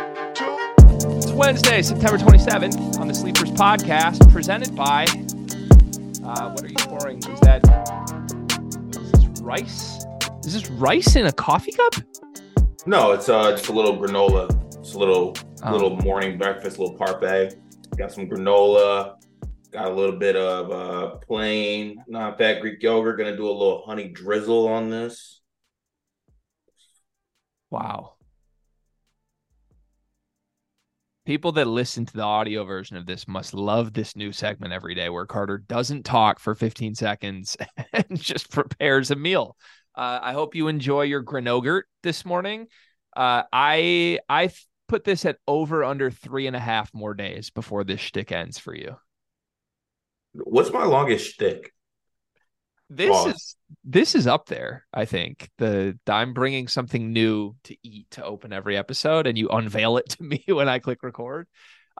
It's Wednesday, September 27th on the Sleepers podcast, presented by. Uh, what are you pouring? Is that. Is this rice? Is this rice in a coffee cup? No, it's uh just a little granola. It's a little Oh. little morning breakfast, little parfait. Got some granola. Got a little bit of uh plain non-fat Greek yogurt. Gonna do a little honey drizzle on this. Wow. People that listen to the audio version of this must love this new segment every day where Carter doesn't talk for 15 seconds and just prepares a meal. Uh, I hope you enjoy your granogurt this morning. Uh, I I put this at over under three and a half more days before this shtick ends for you. What's my longest shtick? This is this is up there. I think the I'm bringing something new to eat to open every episode, and you unveil it to me when I click record.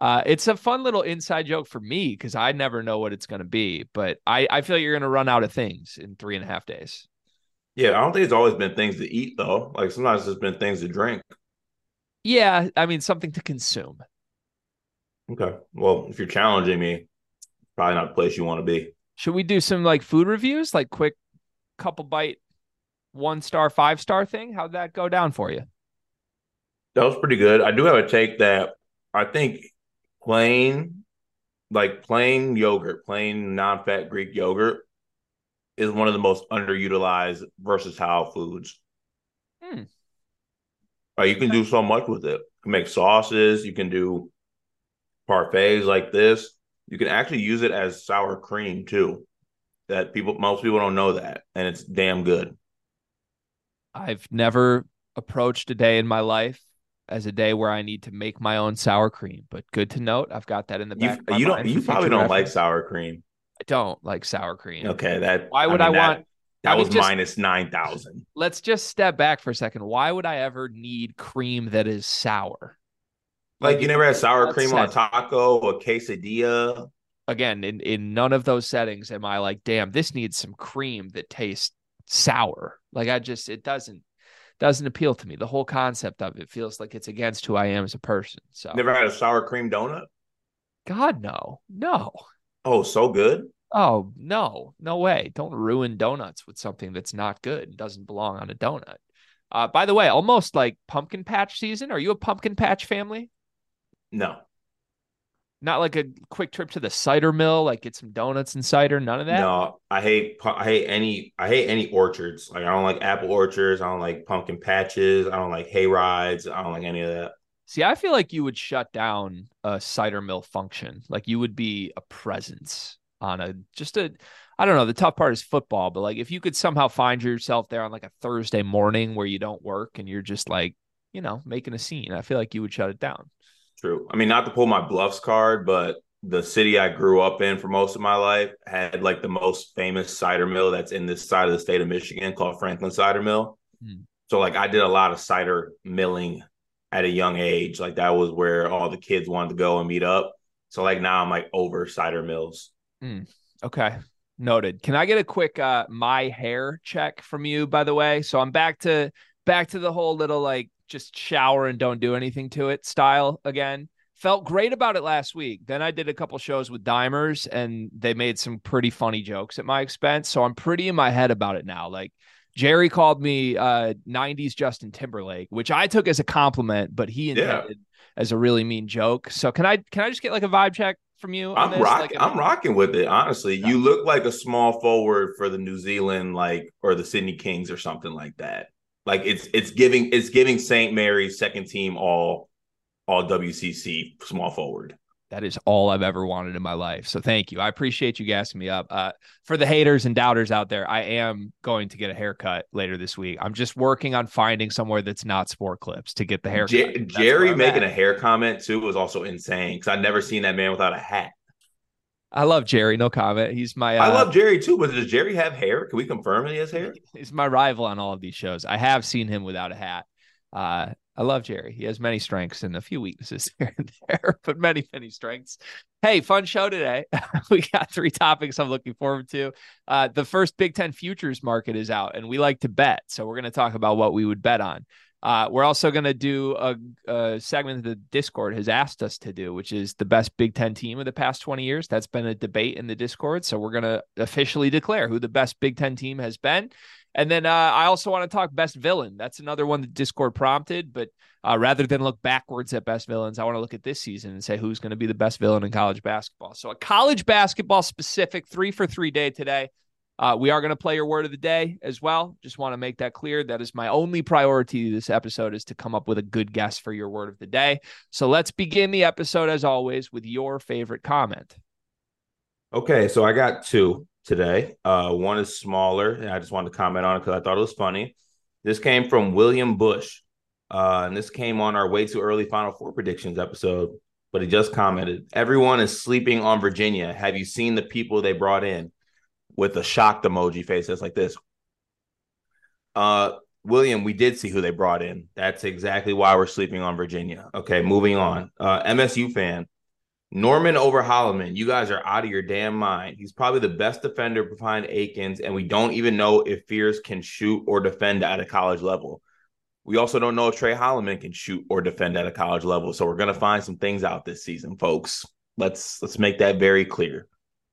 Uh, it's a fun little inside joke for me because I never know what it's going to be, but I I feel you're going to run out of things in three and a half days. Yeah, I don't think it's always been things to eat though. Like sometimes it's been things to drink. Yeah, I mean something to consume. Okay. Well, if you're challenging me, probably not the place you want to be. Should we do some like food reviews, like quick couple bite, one star, five star thing? How'd that go down for you? That was pretty good. I do have a take that I think plain, like plain yogurt, plain non-fat Greek yogurt, is one of the most underutilized versatile foods. Hmm. Like you can do so much with it. You can make sauces. You can do parfaits like this. You can actually use it as sour cream too. That people, most people don't know that, and it's damn good. I've never approached a day in my life as a day where I need to make my own sour cream, but good to note. I've got that in the You, back. my you don't. You probably don't like sour cream. I don't like sour cream. Okay, that. Why would I, mean, that- want? I That was just- minus nine thousand. Let's just step back for a second. Why would I ever need cream that is sour? Like you never had sour cream on a taco or quesadilla. Again, in in none of those settings am I like, damn, this needs some cream that tastes sour. Like I just, it doesn't doesn't appeal to me. The whole concept of it feels like it's against who I am as a person. So, Never had a sour cream donut. God, no, no. Oh, so good. Oh, no, no way. Don't ruin donuts with something that's not good and doesn't belong on a donut. Uh, by the way, almost like pumpkin patch season. Are you a pumpkin patch family? No, Not like a quick trip to the cider mill, like get some donuts and cider, none of that? no. I hate. I hate any. I hate any orchards. Like I don't like apple orchards. I don't like pumpkin patches. I don't like hay rides. I don't like any of that. See, I feel like you would shut down a cider mill function. Like you would be a presence on a just a I don't know, the tough part is football, but like if you could somehow find yourself there on like a Thursday morning where you don't work and you're just like, you know, making a scene, I feel like you would shut it down. True. I mean, not to pull my bluffs card, but the city I grew up in for most of my life had like the most famous cider mill that's in this side of the state of Michigan called Franklin Cider Mill. Hmm. So like I did a lot of cider milling at a young age. Like that was where all the kids wanted to go and meet up. So like now I'm like over cider mills. Okay. Noted. Can I get a quick uh my hair check from you by the way? So I'm back to back to the whole little like just shower and don't do anything to it style again. Felt great about it last week. Then I did a couple shows with Dimers and they made some pretty funny jokes at my expense. So I'm pretty in my head about it now. Like Jerry called me uh 90s Justin Timberlake, which I took as a compliment, but he Yeah. intended as a really mean joke. So can I can I just get like a vibe check from you? on I'm this? rock, Like, I'm rocking with it. Honestly, you look like a small forward for the New Zealand like or the Sydney Kings or something like that. Like it's it's giving it's giving St. Mary's second team all all WCC small forward. That is all I've ever wanted in my life. So thank you. I appreciate you gassing me up. Uh, for the haters and doubters out there, I am going to get a haircut later this week. I'm just working on finding somewhere that's not Sport Clips to get the haircut. Jer- Jerry making at. a hair comment too was also insane because I'd never seen that man without a hat. I love Jerry. No comment. He's my. Uh, I love Jerry too, but does Jerry have hair? Can we confirm that he has hair? He's my rival on all of these shows. I have seen him without a hat. Uh, I love Jerry. He has many strengths and a few weaknesses here and there, but many, many strengths. Hey, fun show today. we got three topics I'm looking forward to. Uh, the first Big Ten futures market is out, and we like to bet. So we're going to talk about what we would bet on. Uh, we're also going to do a, a, segment that the Discord has asked us to do, which is the best Big Ten team of the past 20 years. That's been a debate in the Discord. So we're going to officially declare who the best Big Ten team has been. And then uh, I also want to talk best villain. That's another one that Discord prompted. But uh, rather than look backwards at best villains, I want to look at this season and say who's going to be the best villain in college basketball. So a college basketball specific three for three day today. Uh, we are going to play your word of the day as well. Just want to make that clear. That is my only priority this episode is to come up with a good guess for your word of the day. So let's begin the episode as always with your favorite comment. Okay, so I got two today. Uh, one is smaller, and I just wanted to comment on it because I thought it was funny. This came from William Bush, uh, and this came on our way too early Final Four predictions episode. But he just commented, "Everyone is sleeping on Virginia. Have you seen the people they brought in?" With a shocked emoji face that's like this. Uh, William, we did see who they brought in. That's exactly why we're sleeping on Virginia. Okay, moving on. Uh, MSU fan. Norman over Holloman, you guys are out of your damn mind. He's probably the best defender behind Akins, and we don't even know if Fears can shoot or defend at a college level. We also don't know if Tre Holloman can shoot or defend at a college level. So we're gonna find some things out this season, folks. Let's let's make that very clear.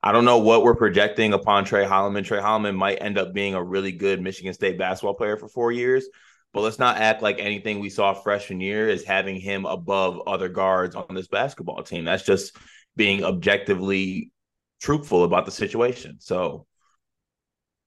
I don't know what we're projecting upon Tre Holloman. Tre Holloman might end up being a really good Michigan State basketball player for four years, but let's not act like anything we saw freshman year is having him above other guards on this basketball team. That's just being objectively truthful about the situation. So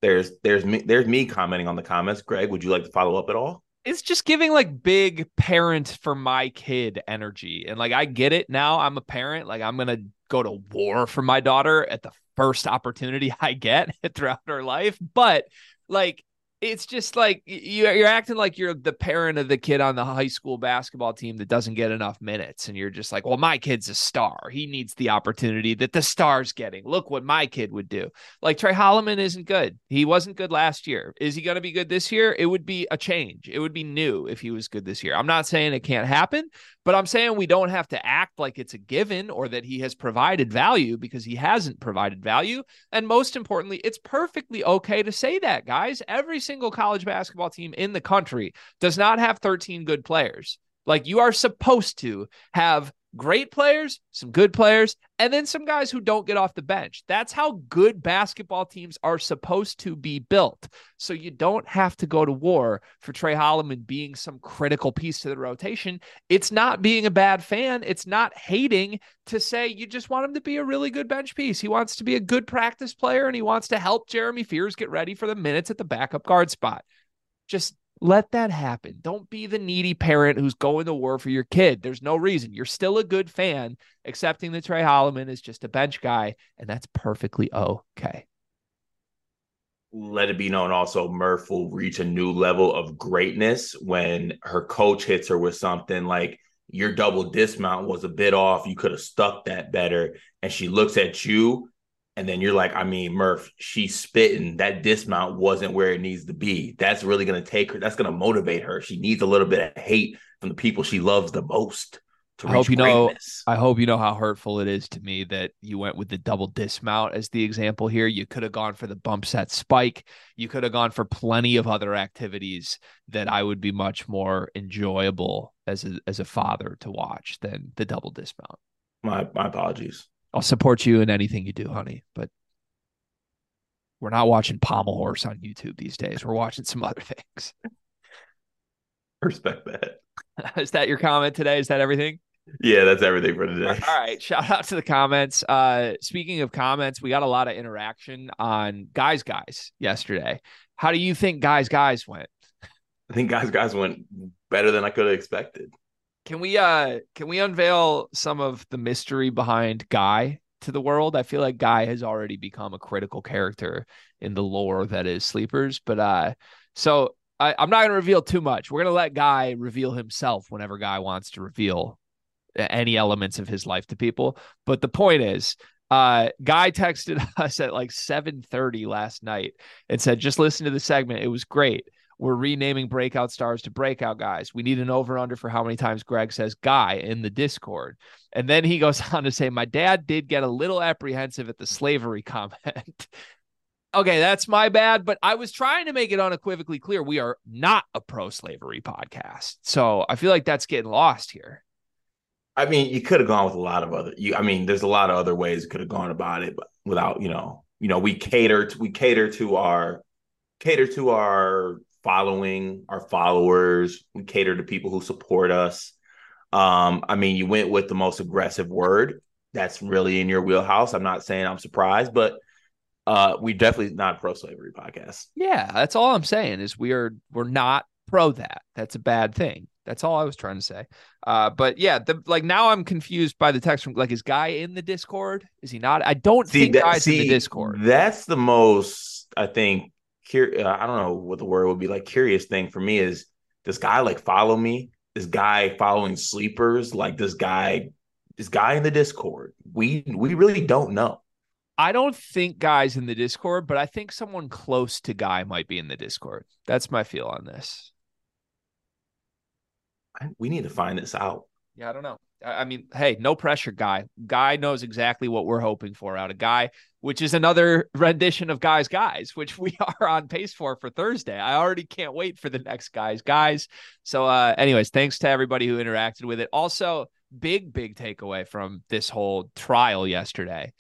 there's there's me there's me commenting on the comments. Greg, would you like to follow up at all? It's just giving like big parent for my kid energy. And like I get it now. I'm a parent. Like I'm gonna go to war for my daughter at the first opportunity I get throughout her life. But like it's just like you're acting like you're the parent of the kid on the high school basketball team that doesn't get enough minutes and you're just like well my kid's a star. He needs the opportunity that the star's getting. Look what my kid would do. Like Tre Holloman isn't good. He wasn't good last year. Is he going to be good this year? It would be a change. It would be new if he was good this year. I'm not saying it can't happen but I'm saying we don't have to act like it's a given or that he has provided value because he hasn't provided value. And most importantly, it's perfectly okay to say that, guys. Every single college basketball team in the country does not have 13 good players. Like you are supposed to have great players, some good players, and then some guys who don't get off the bench. That's how good basketball teams are supposed to be built. So you don't have to go to war for Tre Holloman being some critical piece to the rotation. It's not being a bad fan. It's not hating to say you just want him to be a really good bench piece. He wants to be a good practice player and he wants to help Jeremy Fears get ready for the minutes at the backup guard spot. Just let that happen. Don't be the needy parent who's going to war for your kid. There's no reason. You're still a good fan, accepting that Tre Holloman is just a bench guy, and that's perfectly okay. Let it be known also, Murph will reach a new level of greatness when her coach hits her with something like, Your double dismount was a bit off. You could have stuck that better. And she looks at you and then you're like, I mean, Murph, she's spitting. That dismount wasn't where it needs to be. That's really going to take her. That's going to motivate her. She needs a little bit of hate from the people she loves the most. I hope you greatness. know. I hope you know how hurtful it is to me that you went with the double dismount as the example here. You could have gone for the bump set spike. You could have gone for plenty of other activities that I would be much more enjoyable as a, as a father to watch than the double dismount. My my apologies. I'll support you in anything you do, honey. But we're not watching Pommel Horse on YouTube these days. We're watching some other things. Respect that. Is that your comment today? Is that everything? Yeah, that's everything for today. All right. Shout out to the comments. Uh, speaking of comments, we got a lot of interaction on Guys Guys yesterday. How do you think Guys Guys went? I think Guys Guys went better than I could have expected. Can we uh can we unveil some of the mystery behind Guy to the world? I feel like Guy has already become a critical character in the lore that is Sleepers, but uh so I, I'm not gonna reveal too much. We're gonna let Guy reveal himself whenever Guy wants to reveal any elements of his life to people. But the point is, uh guy texted us at like 7:30 last night and said just listen to the segment it was great We're renaming breakout stars to breakout guys. We need an over under for how many times Greg says guy in the Discord. And then he goes on to say, My dad did get a little apprehensive at the slavery comment. okay, that's my bad, but I was trying to make it unequivocally clear we are not a pro slavery podcast. So I feel like that's getting lost here. I mean, you could have gone with a lot of other. You, I mean, there's a lot of other ways you could have gone about it, but without, you know, you know, we cater to we cater to our cater to our following, our followers. We cater to people who support us. Um, I mean, you went with the most aggressive word. That's really in your wheelhouse. I'm not saying I'm surprised, but uh, we definitely not pro slavery podcast. Yeah, that's all I'm saying is we are we're not pro that. That's a bad thing. That's all I was trying to say. Uh, but yeah, the like now I'm confused by the text from like is guy in the Discord? Is he not? I don't see, think that, guy's see, in the Discord. That's the most I think. Cur- uh, I don't know what the word would be like. Curious thing for me is this guy like follow me? This guy following sleepers? Like this guy? This guy in the Discord? We we really don't know. I don't think guys in the Discord, but I think someone close to guy might be in the Discord. That's my feel on this we need to find this out. Yeah, I don't know. I mean, hey, no pressure, guy. Guy knows exactly what we're hoping for out of guy, which is another rendition of guys, guys, which we are on pace for for Thursday. I already can't wait for the next guys, guys. So, uh, anyways, thanks to everybody who interacted with it. Also, big, big takeaway from this whole trial yesterday.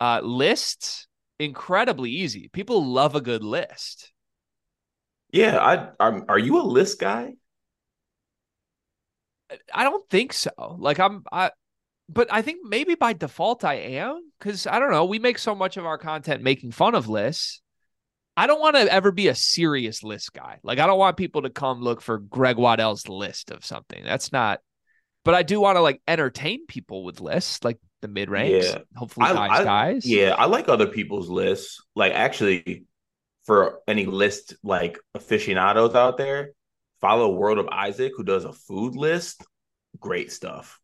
Uh, lists incredibly easy. People love a good list. Yeah, I, I'm. Are you a list guy? I don't think so. Like I'm I but I think maybe by default I am cuz I don't know, we make so much of our content making fun of lists. I don't want to ever be a serious list guy. Like I don't want people to come look for Greg Waddell's list of something. That's not but I do want to like entertain people with lists like the mid ranks. Yeah. Hopefully I, guys, I, guys. Yeah, I like other people's lists. Like actually for any list like aficionados out there, follow World of Isaac, who does a food list. Great stuff.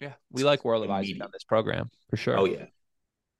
Yeah, we like World of Isaac on this program for sure. Oh yeah.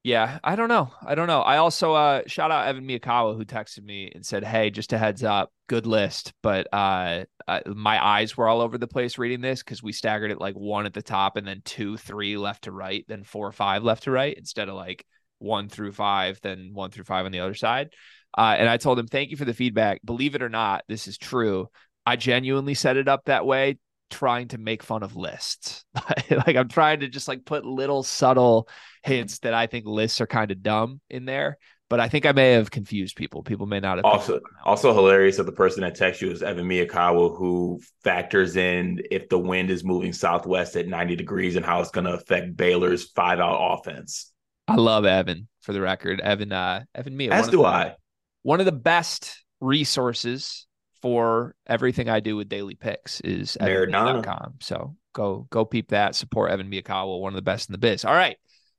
Yeah, I don't know. I don't know. I also uh shout out Evan Miyakawa who texted me and said, "Hey, just a heads up, good list, but uh, uh my eyes were all over the place reading this because we staggered it like one at the top and then two, three left to right, then four, five left to right instead of like one through five, then one through five on the other side. Uh, and I told him, thank you for the feedback. Believe it or not, this is true. I genuinely set it up that way, trying to make fun of lists. like I'm trying to just like put little subtle hints that I think lists are kind of dumb in there. But I think I may have confused people. People may not have. Also, also hilarious that the person that texts you is Evan Miyakawa, who factors in if the wind is moving southwest at 90 degrees and how it's going to affect Baylor's five out offense. I love Evan for the record. Evan, uh, Evan Mia. As do I one of the best resources for everything I do with daily picks is evan.com. So go go peep that. Support Evan Miyakawa, one of the best in the biz. All right.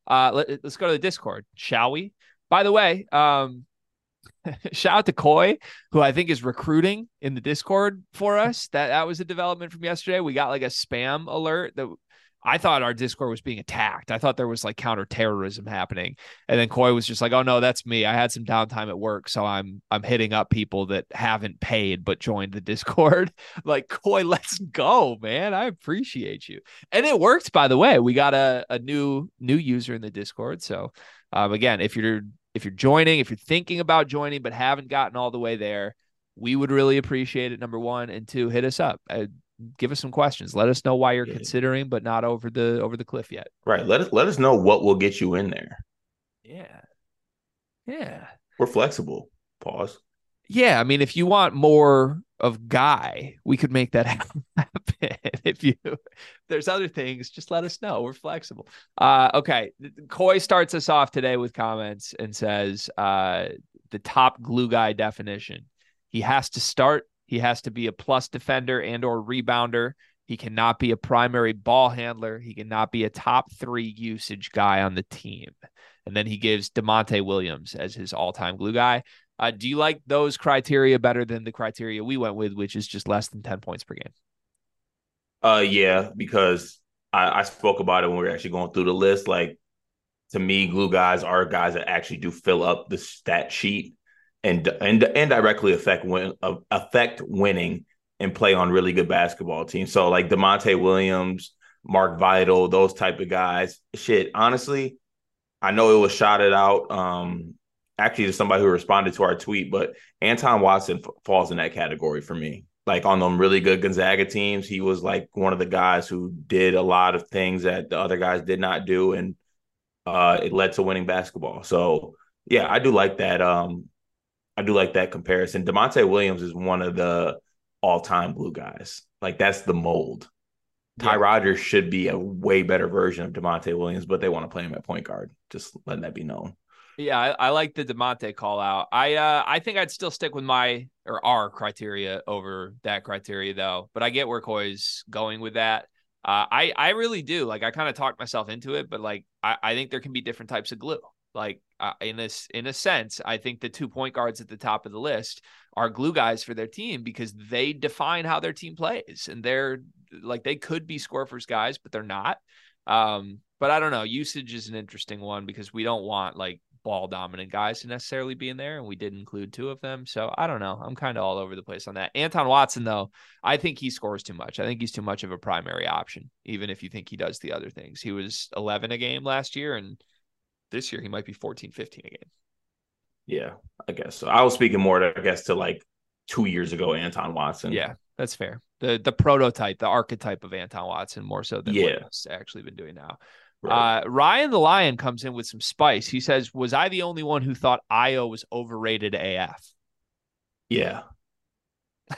Uh, let, us go to the Discord, shall we? By the way, um, shout out to Coy, who I think is recruiting in the Discord for us. That that was a development from yesterday. We got like a spam alert that I thought our Discord was being attacked. I thought there was like counterterrorism happening. And then Coy was just like, "Oh no, that's me. I had some downtime at work, so I'm I'm hitting up people that haven't paid but joined the Discord." like, Coy, let's go, man. I appreciate you. And it worked, by the way. We got a, a new new user in the Discord. So um, again, if you're if you're joining, if you're thinking about joining but haven't gotten all the way there, we would really appreciate it. Number one, and two, hit us up. I, give us some questions. Let us know why you're yeah. considering, but not over the over the cliff yet. Right. Let us let us know what will get you in there. Yeah. Yeah. We're flexible. Pause. Yeah, I mean, if you want more of Guy, we could make that happen. if you if there's other things, just let us know. We're flexible. Uh, okay. Coy starts us off today with comments and says uh, the top glue guy definition. He has to start he has to be a plus defender and or rebounder. He cannot be a primary ball handler. He cannot be a top three usage guy on the team. And then he gives Da'Monte Williams as his all-time glue guy. Uh, do you like those criteria better than the criteria we went with, which is just less than 10 points per game? Uh yeah, because I, I spoke about it when we were actually going through the list. Like to me, glue guys are guys that actually do fill up the stat sheet and and indirectly affect win affect winning and play on really good basketball teams. So like Da'Monte Williams, Mark Vital, those type of guys. Shit, honestly, I know it was shouted out um actually to somebody who responded to our tweet, but Anton Watson f- falls in that category for me. Like on them really good Gonzaga teams, he was like one of the guys who did a lot of things that the other guys did not do, and uh, it led to winning basketball. So yeah, I do like that. Um, I do like that comparison. Da'Monte Williams is one of the all-time blue guys. Like that's the mold. Ty yeah. Rodgers should be a way better version of Da'Monte Williams, but they want to play him at point guard. Just letting that be known. Yeah, I, I, like the Demonte call out. I uh I think I'd still stick with my or our criteria over that criteria though. But I get where Coy's going with that. Uh, I I really do. Like I kind of talked myself into it, but like I, I think there can be different types of glue. Like uh, in this in a sense, I think the two point guards at the top of the list are glue guys for their team because they define how their team plays, and they're like they could be score first guys, but they're not. Um, but I don't know. Usage is an interesting one because we don't want like ball dominant guys to necessarily be in there, and we did include two of them. So I don't know. I'm kind of all over the place on that. Anton Watson, though, I think he scores too much. I think he's too much of a primary option, even if you think he does the other things. He was 11 a game last year, and this year he might be 14, 15 a game. Yeah, I guess so. I was speaking more, to, I guess, to like two years ago, Anton Watson. Yeah, that's fair. The the prototype, the archetype of Anton Watson, more so than yeah. what he's actually been doing now. Right. Uh, Ryan the Lion comes in with some spice. He says, "Was I the only one who thought Ayo was overrated AF?" Yeah.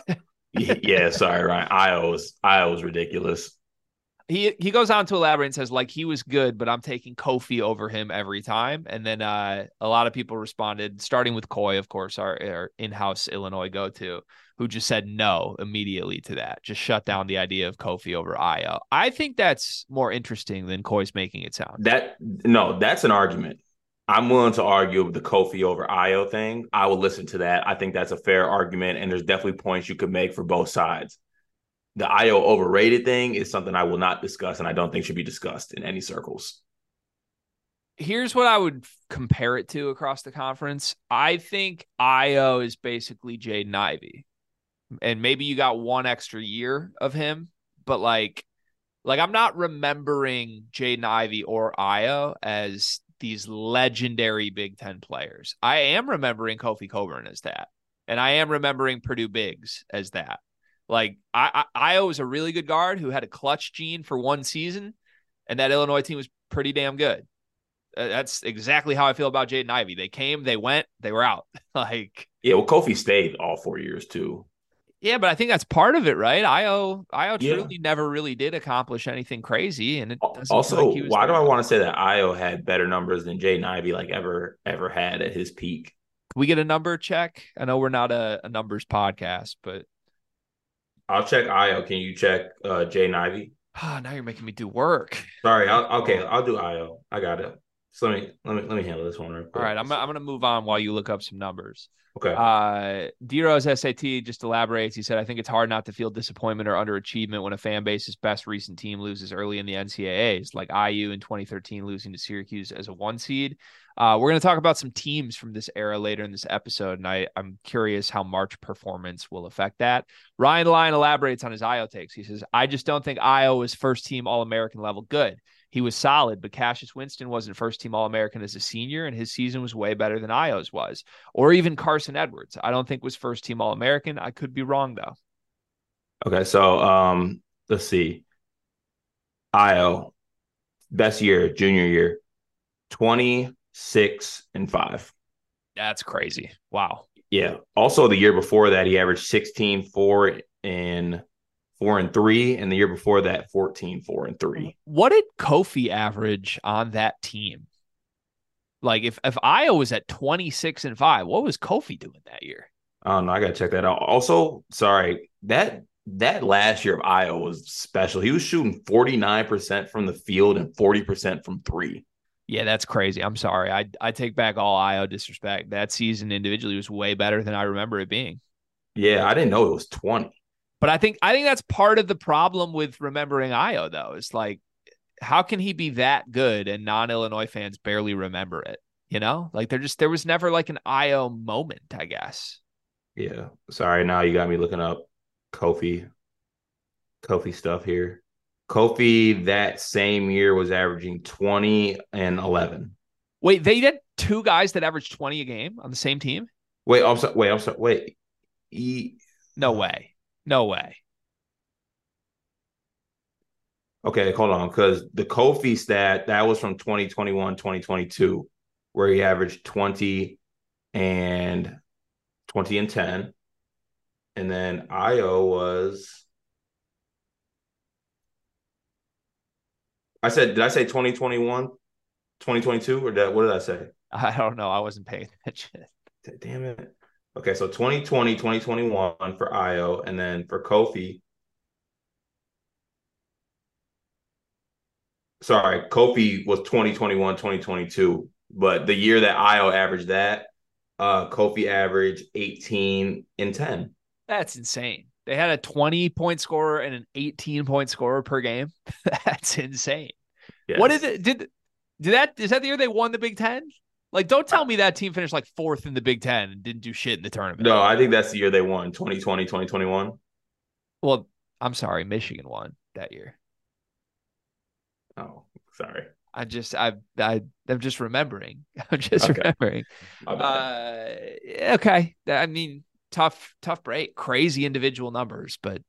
yeah, sorry, Ryan. Ayo was Ayo was ridiculous he he goes on to elaborate and says like he was good, but I'm taking Kofi over him every time. And then uh, a lot of people responded, starting with Coy, of course, our, our in-house Illinois go-to, who just said no immediately to that, just shut down the idea of Kofi over Ayo. I think that's more interesting than Coy's making it sound. That no, that's an argument. I'm willing to argue the Kofi over Ayo thing. I will listen to that. I think that's a fair argument, and there's definitely points you could make for both sides the Ayo overrated thing is something I will not discuss and I don't think should be discussed in any circles. Here's what I would compare it to across the conference. I think Ayo is basically Jaden Ivey. And maybe you got one extra year of him, but like like I'm not remembering Jaden Ivey or Ayo as these legendary Big Ten players. I am remembering Kofi Cockburn as that. And I am remembering Purdue Bigs as that. Like I, I, was a really good guard who had a clutch gene for one season, and that Illinois team was pretty damn good. Uh, that's exactly how I feel about Jaden Ivey. They came, they went, they were out. like yeah, well, Kofi stayed all four years too. Yeah, but I think that's part of it, right? Ayo, Ayo yeah. truly never really did accomplish anything crazy, and it also like why do I want to say that Ayo had better numbers than Jaden Ivey like ever ever had at his peak? Can we get a number check? I know we're not a, a numbers podcast, but I'll check Ayo. Can you check uh Jay Ivey? Oh, now you're making me do work. Sorry. I'll, okay, I'll do Ayo. I got it. So let me let me let me handle this one real quick. All right, I'm I'm gonna move on while you look up some numbers. Okay. Uh, Dero's SAT just elaborates. He said, "I think it's hard not to feel disappointment or underachievement when a fan base's best recent team loses early in the NCAA's, like IU in 2013 losing to Syracuse as a one seed. Uh, we're going to talk about some teams from this era later in this episode, and I, I'm curious how March performance will affect that. Ryan Lyon elaborates on his Ayo takes. He says, I just don't think Ayo is first team All American level good. He was solid, but Cassius Winston wasn't first team All American as a senior, and his season was way better than Ayo's was, or even Carson Edwards. I don't think was first team All American. I could be wrong though. Okay, so um, let's see. Ayo, best year, junior year, twenty six and five. That's crazy. Wow. Yeah. Also, the year before that, he averaged 16, four, and four and three. And the year before that, 14, four, and three. What did Kofi average on that team? Like if, if Ayo was at 26 and five, what was Kofi doing that year? I don't know. I gotta check that out. Also, sorry, that that last year of Ayo was special. He was shooting 49% from the field and 40% from three. Yeah, that's crazy. I'm sorry. I I take back all Ayo disrespect. That season individually was way better than I remember it being. Yeah, I didn't know it was 20. But I think I think that's part of the problem with remembering Ayo though. It's like how can he be that good and non-Illinois fans barely remember it? You know, like there just there was never like an Ayo moment, I guess. Yeah. Sorry, now you got me looking up Kofi. Kofi stuff here. Kofi that same year was averaging 20 and 11. Wait, they had two guys that averaged 20 a game on the same team? Wait, I'm sorry. Wait, I'm sorry. Wait. E- no way. No way. Okay, hold on. Because the Kofi stat, that was from 2021, 2022, where he averaged 20 and 20 and 10. And then Ayo was I said, did I say 2021, 2022, or did, what did I say? I don't know. I wasn't paying attention. Damn it. Okay, so 2020, 2021 for Ayo, and then for Kofi. Sorry, Kofi was 2021, 2022, but the year that Ayo averaged that, uh, Kofi averaged 18 and 10. That's insane. They had a 20 point scorer and an 18 point scorer per game. That's insane. Yes. What is it? Did did that is that the year they won the Big Ten? Like, don't tell me that team finished like fourth in the Big Ten and didn't do shit in the tournament. No, I think that's the year they won 2020, 2021. Well, I'm sorry, Michigan won that year. Oh, sorry. I just I I I'm just remembering. I'm just okay. remembering. Uh, okay. I mean, tough tough break. Crazy individual numbers, but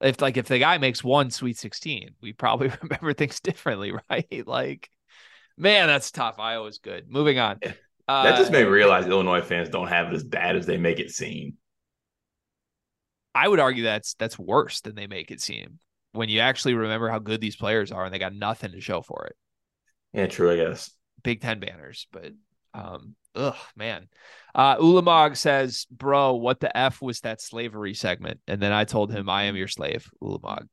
if like if the guy makes one Sweet 16, we probably remember things differently, right? Like, man, that's tough. Iowa's good. Moving on. Uh, that just made me realize Illinois fans don't have it as bad as they make it seem. I would argue that's that's worse than they make it seem when you actually remember how good these players are and they got nothing to show for it. Yeah, true, I guess. Big Ten banners, but um, ugh, man. Uh, Ulamog says, "Bro, what the f was that slavery segment?" And then I told him, "I am your slave, Ulamog.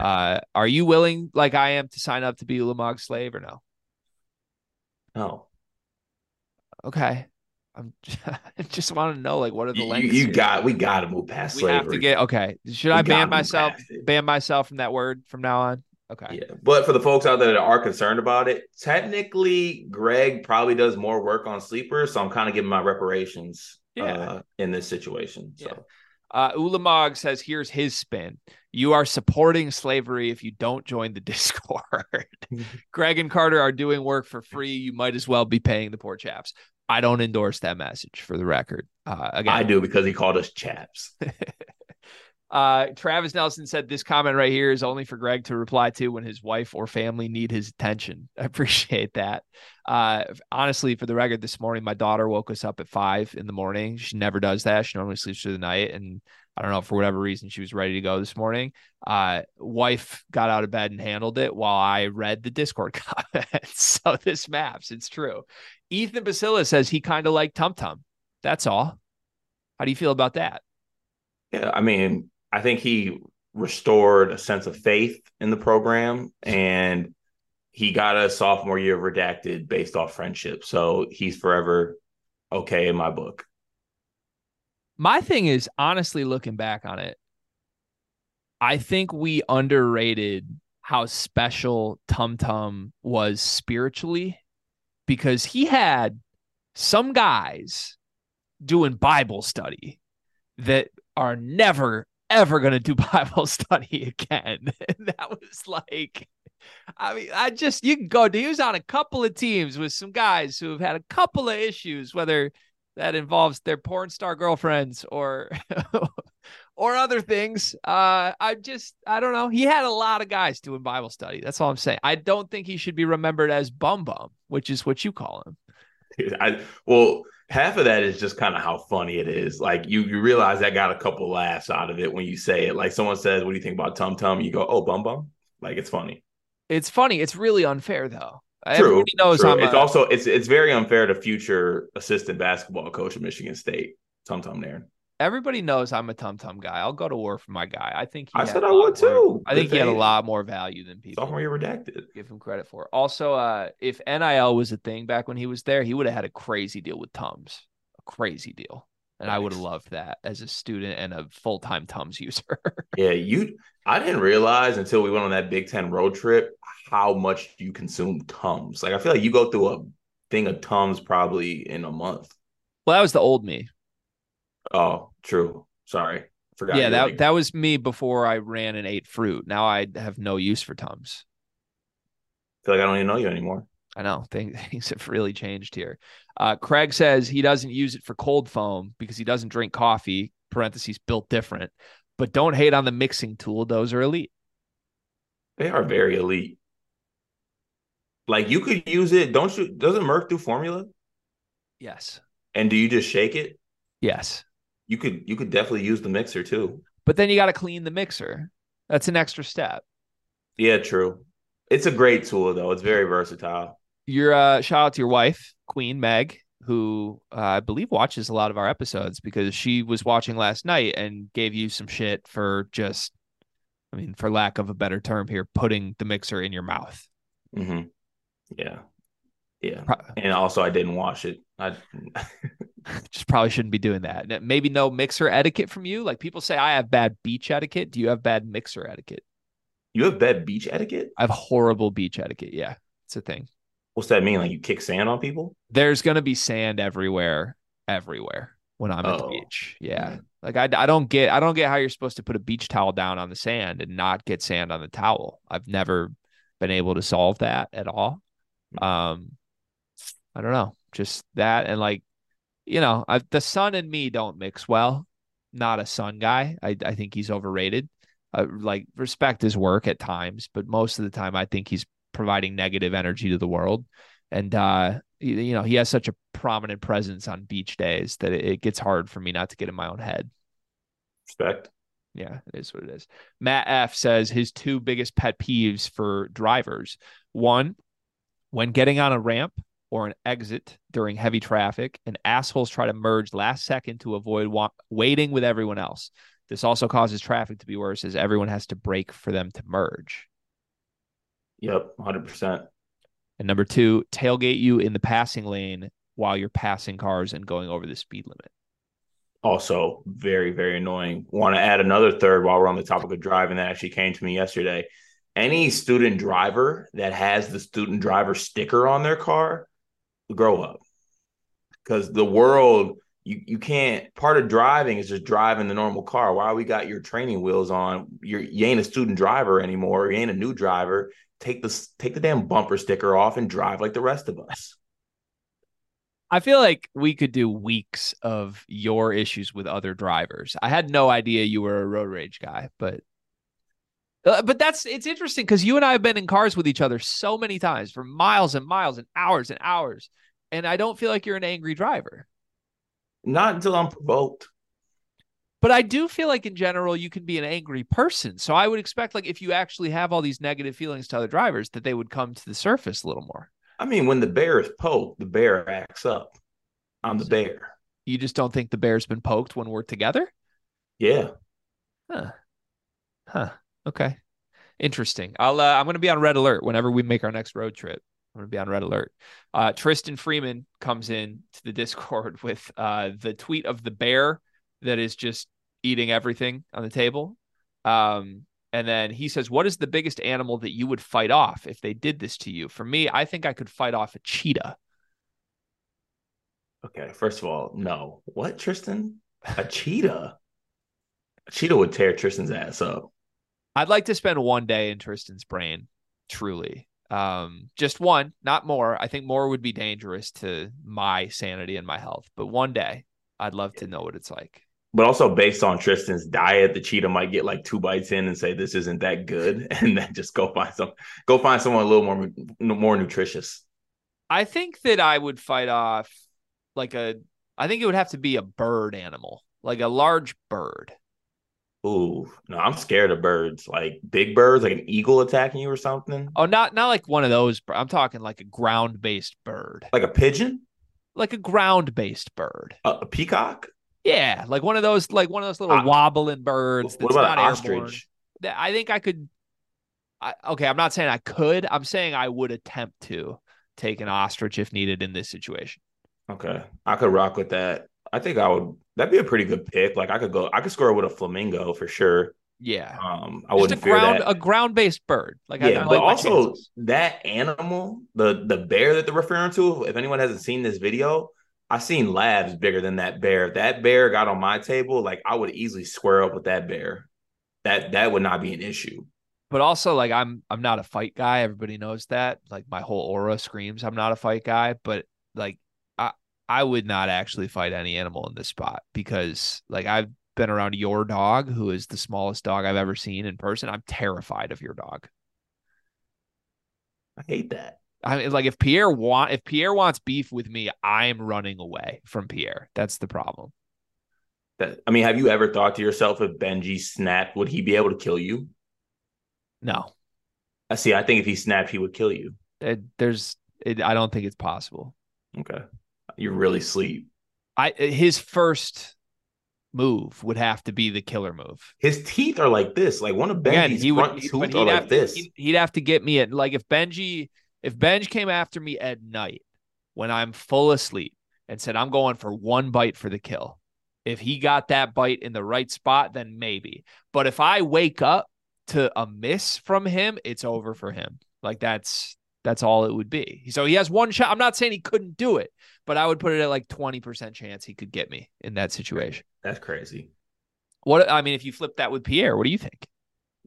Uh, are you willing, like I am, to sign up to be Ulamog's slave or no?" No. Okay. I'm just, I just want to know, like, what are the you, lengths? You, got, we got to move past we slavery. have to get okay. Should we I ban myself? Ban myself from that word from now on? Okay. Yeah. But for the folks out there that are concerned about it, technically Greg probably does more work on sleepers. So I'm kind of giving my reparations yeah. uh, in this situation. So yeah. Uh, Ulamog says, here's his spin. You are supporting slavery if you don't join the Discord. Greg and Carter are doing work for free. You might as well be paying the poor chaps. I don't endorse that message for the record. Uh, again, I do because he called us chaps. Uh, Travis Nelson said this comment right here is only for Greg to reply to when his wife or family need his attention. I appreciate that. Uh, honestly, for the record, this morning my daughter woke us up at five in the morning. She never does that. She normally sleeps through the night, and I don't know for whatever reason she was ready to go this morning. Uh, wife got out of bed and handled it while I read the Discord comments. so this maps. It's true. Ethan Basila says he kind of liked Tum Tum. That's all. How do you feel about that? Yeah, I mean, I think he restored a sense of faith in the program and he got a sophomore year redacted based off friendship. So he's forever okay in my book. My thing is honestly looking back on it, I think we underrated how special Tum Tum was spiritually because he had some guys doing Bible study that are never ever going to do Bible study again. And that was like, I mean, I just, you can go, he was on a couple of teams with some guys who have had a couple of issues, whether that involves their porn star girlfriends or, or other things. Uh, I just, I don't know. He had a lot of guys doing Bible study. That's all I'm saying. I don't think he should be remembered as Bum Bum, which is what you call him. I, well, half of that is just kind of how funny it is. Like you, you realize that got a couple laughs out of it when you say it. Like someone says, "What do you think about Tum Tum?" You go, "Oh, Bum Bum." Like it's funny. It's funny. It's really unfair though. True. Everybody knows true. it's a- also it's it's very unfair to future assistant basketball coach of Michigan State, Tum Tum there. Everybody knows I'm a Tum Tum guy. I'll go to war for my guy. I think I said I would too. I think he had a lot more value than people. Sophomore year redacted. Give him credit for. Also, uh, if NIL was a thing back when he was there, he would have had a crazy deal with Tums a crazy deal. And nice. I would have loved that as a student and a full time Tums user. yeah, you. I didn't realize until we went on that Big Ten road trip how much you consume Tums. Like I feel like you go through a thing of Tums probably in a month. Well, that was the old me. Oh, true. Sorry. Forgot. Yeah, that that was me before I ran and ate fruit. Now I have no use for Tums. I feel like I don't even know you anymore. I know things, things have really changed here. Uh, Craig says he doesn't use it for cold foam because he doesn't drink coffee. Parentheses built different, but don't hate on the mixing tool. Those are elite. They are very elite. Like you could use it. Don't you? Doesn't Murph do formula? Yes, And do you just shake it? yes, You could. You could definitely use the mixer too. but then you got to clean the mixer. That's an extra step. Yeah, true. It's a great tool though. It's very versatile. Your uh, shout out to your wife, Queen Meg, who uh, I believe watches a lot of our episodes because she was watching last night and gave you some shit for just, I mean, for lack of a better term here, putting the mixer in your mouth. hmm Yeah, yeah. Pro- And also, I didn't wash it. I just probably shouldn't be doing that. Maybe no mixer etiquette from you. Like people say, I have bad beach etiquette. Do you have bad mixer etiquette? you have bad beach etiquette. I have horrible beach etiquette. Yeah, it's a thing. What's that mean? Like you kick sand on people? There's gonna be sand everywhere, everywhere when I'm at the Oh. beach. Yeah, Mm. like I, I don't get I don't get how you're supposed to put a beach towel down on the sand and not get sand on the towel. I've never been able to solve that at all. Um, I don't know, just that and like, you know, I, the sun and me don't mix well. Not a sun guy. I I think he's overrated. Uh, like respect his work at times, but most of the time I think he's providing negative energy to the world. And uh, you, you know, he has such a prominent presence on beach days that it, it gets hard for me not to get in my own head. Respect. Yeah, it is what it is. Matt F says his two biggest pet peeves for drivers. One, when getting on a ramp or an exit during heavy traffic, and assholes try to merge last second to avoid wa- waiting with everyone else. This also causes traffic to be worse as everyone has to brake for them to merge. Yep, hundred percent. And number two, tailgate you in the passing lane while you're passing cars and going over the speed limit. Also, very very annoying. Want to add another third while we're on the topic of driving that actually came to me yesterday. Any student driver that has the student driver sticker on their car, grow up. Because the world, you you can't. Part of driving is just driving the normal car. Why we got your training wheels on? You're you ain't a student driver anymore. You ain't a new driver. Take the take the damn bumper sticker off and drive like the rest of us. I feel like we could do weeks of your issues with other drivers. I had no idea you were a road rage guy, but uh, but that's it's interesting because you and I have been in cars with each other so many times for miles and miles and hours and hours, and I don't feel like you're an angry driver. Not until I'm provoked. But I do feel like in general you can be an angry person. So I would expect like if you actually have all these negative feelings to other drivers that they would come to the surface a little more. I mean, when the bear is poked, the bear acts up. I'm the bear. You just don't think the bear's been poked when we're together? Yeah. Huh. Huh. Okay. Interesting. I'll uh, I'm going to be on red alert whenever we make our next road trip. I'm going to be on red alert. Uh, Tristan Freeman comes in to the Discord with uh, the tweet of the bear that is just eating everything on the table. Um, and then he says, "What is the biggest animal that you would fight off if they did this to you?" For me, I think I could fight off a cheetah. Okay. First of all, no. What, Tristan? A cheetah? A cheetah would tear Tristan's ass up. I'd like to spend one day in Tristan's brain, truly. Um, just one, not more. I think more would be dangerous to my sanity and my health, but one day I'd love to know what it's like. But also based on Tristan's diet, the cheetah might get like two bites in and say this isn't that good, and then just go find some, go find someone a little more more nutritious. I think that I would fight off like a, I think it would have to be a bird animal, like a large bird. Ooh, no, I'm scared of birds. Like big birds, like an eagle attacking you or something. Oh, not not like one of those. I'm talking like a ground based bird, Like a pigeon, like a ground based bird. a, a peacock. Yeah, like one of those, like one of those little Ah, wobbling birds. What that's about an airborne. ostrich? that I think I could. I, okay, I'm not saying I could. I'm saying I would attempt to take an ostrich if needed in this situation. Okay, I could rock with that. I think I would. That'd be a pretty good pick. Like I could go. I could score with a flamingo for sure. Yeah. Um, I Just a wouldn't fear ground that. a ground based bird. Like yeah, I but like also that animal, the the bear that they're referring to. If anyone hasn't seen this video, I've seen labs bigger than that bear. If that bear got on my table, like I would easily square up with that bear. That that would not be an issue. but also like I'm I'm not a fight guy. Everybody knows that. Like my whole aura screams I'm not a fight guy, but like I I would not actually fight any animal in this spot because like I've been around your dog, who is the smallest dog I've ever seen in person. I'm terrified of your dog. I hate that. I mean, like if Pierre want if Pierre wants beef with me, I'm running away from Pierre. That's the problem. That I mean, have you ever thought to yourself if Benji snapped, would he be able to kill you? No, I see. I think if he snapped, he would kill you. it, there's it, I don't think it's possible. Okay, you really sleep. I his first move would have to be the killer move. His teeth are like this. Like one of Benji's he would, front he- tooth are he'd like have this. to, he'd, he'd have to get me at like if Benji, if Benj came after me at night when I'm full asleep and said I'm going for one bite for the kill. If he got that bite in the right spot, then maybe. But if I wake up to a miss from him, it's over for him. Like that's that's all it would be. So he has one shot. I'm not saying he couldn't do it, but I would put it at like 20% chance he could get me in that situation. That's crazy. What I mean, if you flip that with Pierre, what do you think?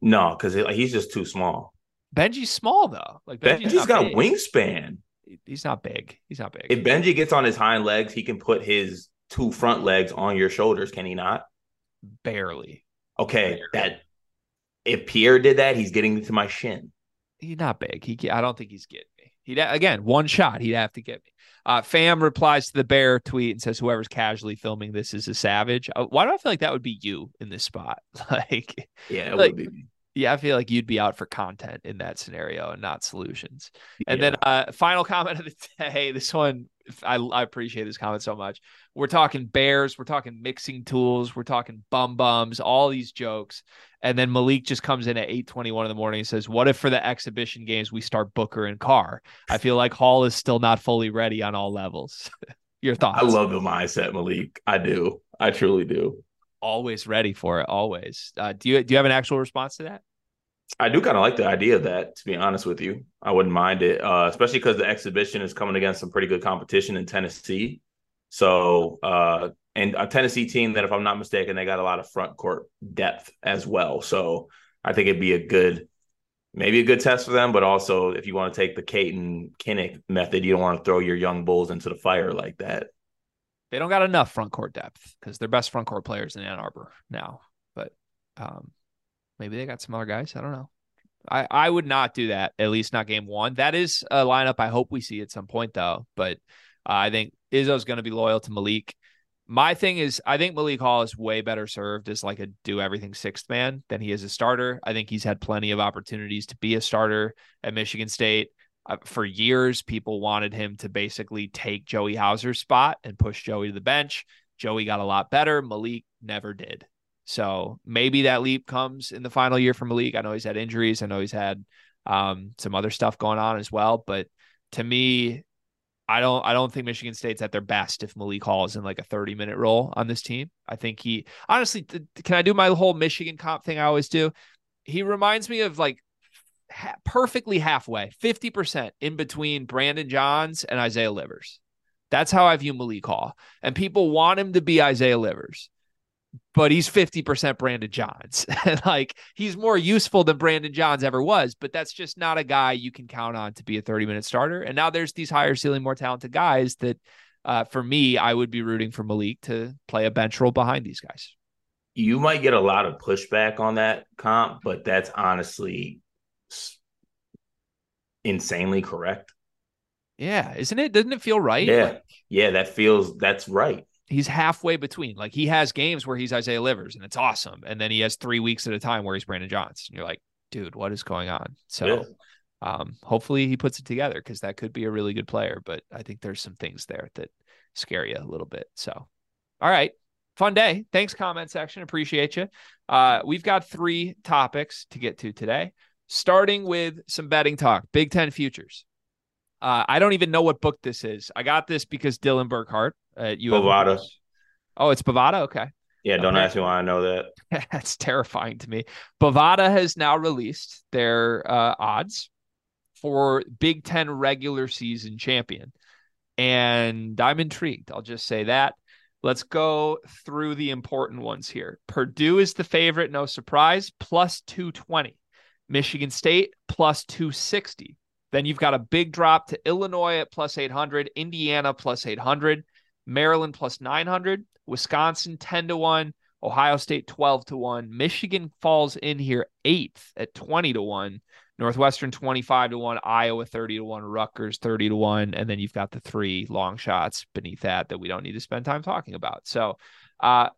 No, because he's just too small. Benji's small though. Like Benji's, Benji's got big. wingspan. He's not big. He's not big. If Benji gets on his hind legs, he can put his two front legs on your shoulders. Can he not? Barely. Okay, that if Pierre did that, he's getting to my shin. He's not big. He. I don't think he's getting me. He'd again one shot. He'd have to get me. Uh, Fam replies to the bear tweet and says, "Whoever's casually filming this is a savage." Uh, why do I feel like that would be you in this spot? Like, Yeah, it Like, would be. Yeah, I feel like you'd be out for content in that scenario and not solutions. And Yeah. then uh final comment of the day. This one I, I appreciate this comment so much. We're talking bears, we're talking mixing tools, we're talking bum bums, all these jokes. And then Malik just comes in at 821 in the morning and says, What if for the exhibition games we start Booker and Carr? I feel like Hall is still not fully ready on all levels. Your thoughts? I love the mindset, Malik. I do. I truly do. always ready for it, always. Uh, do you do you have an actual response to that? I do kind of like the idea of that, to be honest with you. I wouldn't mind it, uh, especially because the exhibition is coming against some pretty good competition in Tennessee. So, uh, and a Tennessee team that, if I'm not mistaken, they got a lot of front court depth as well. So, I think it'd be a good, maybe a good test for them. But also, if you want to take the Caton Kinnick method, you don't want to throw your young bulls into the fire like that. They don't got enough front court depth because their best front court players in Ann Arbor now. But um, maybe they got some other guys. I don't know. I, I would not do that, at least not game one. That is a lineup I hope we see at some point, though. But uh, I think Izzo's going to be loyal to Malik. My thing is, I think Malik Hall is way better served as like a do everything sixth man than he is a starter. I think he's had plenty of opportunities to be a starter at Michigan State. Uh, for years, people wanted him to basically take Joey Hauser's spot and push Joey to the bench. Joey got a lot better. Malik never did. So maybe that leap comes in the final year for Malik. I know he's had injuries. I know he's had um, some other stuff going on as well. But to me, I don't I don't think Michigan State's at their best if Malik Hall is in like a 30 minute role on this team. I think he honestly th- can I do my whole Michigan comp thing I always do? He reminds me of like ha- perfectly halfway, 50% in between Brandon Johns and Isaiah Livers. That's how I view Malik Hall. And people want him to be Isaiah Livers but he's 50% Brandon Johns. like he's more useful than Brandon Johns ever was, but that's just not a guy you can count on to be a 30 minute starter. And now there's these higher ceiling, more talented guys that uh, for me, I would be rooting for Malik to play a bench role behind these guys. You might get a lot of pushback on that comp, but that's honestly insanely correct. Yeah, isn't it? Doesn't it feel right? Yeah. Like, Yeah, that feels that's right. He's halfway between. Like he has games where he's Isaiah Livers and it's awesome. And then he has three weeks at a time where he's Brandon Johns. And you're like, dude, what is going on? So Yeah. um, hopefully he puts it together because that could be a really good player. But I think there's some things there that scare you a little bit. So, all right. Fun day. Thanks, comment section. Appreciate you. Uh, we've got three topics to get to today, starting with some betting talk. Big Ten futures. Uh, I don't even know what book this is. I got this because Dylan Burkhart at UM. Bovada. Oh, it's Bovada. Okay. Yeah, don't ask me why I know that. That's terrifying to me. Bovada has now released their uh, odds for Big Ten regular season champion. And I'm intrigued. I'll just say that. Let's go through the important ones here. Purdue is the favorite, no surprise, plus 220. Michigan State plus 260. Then you've got a big drop to Illinois at plus 800, Indiana plus 800, Maryland plus 900, Wisconsin 10 to 1, Ohio State 12 to 1. Michigan falls in here eighth at 20 to 1. Northwestern 25 to 1, Iowa 30 to 1, Rutgers 30 to 1, and then you've got the three long shots beneath that that we don't need to spend time talking about. So, uh,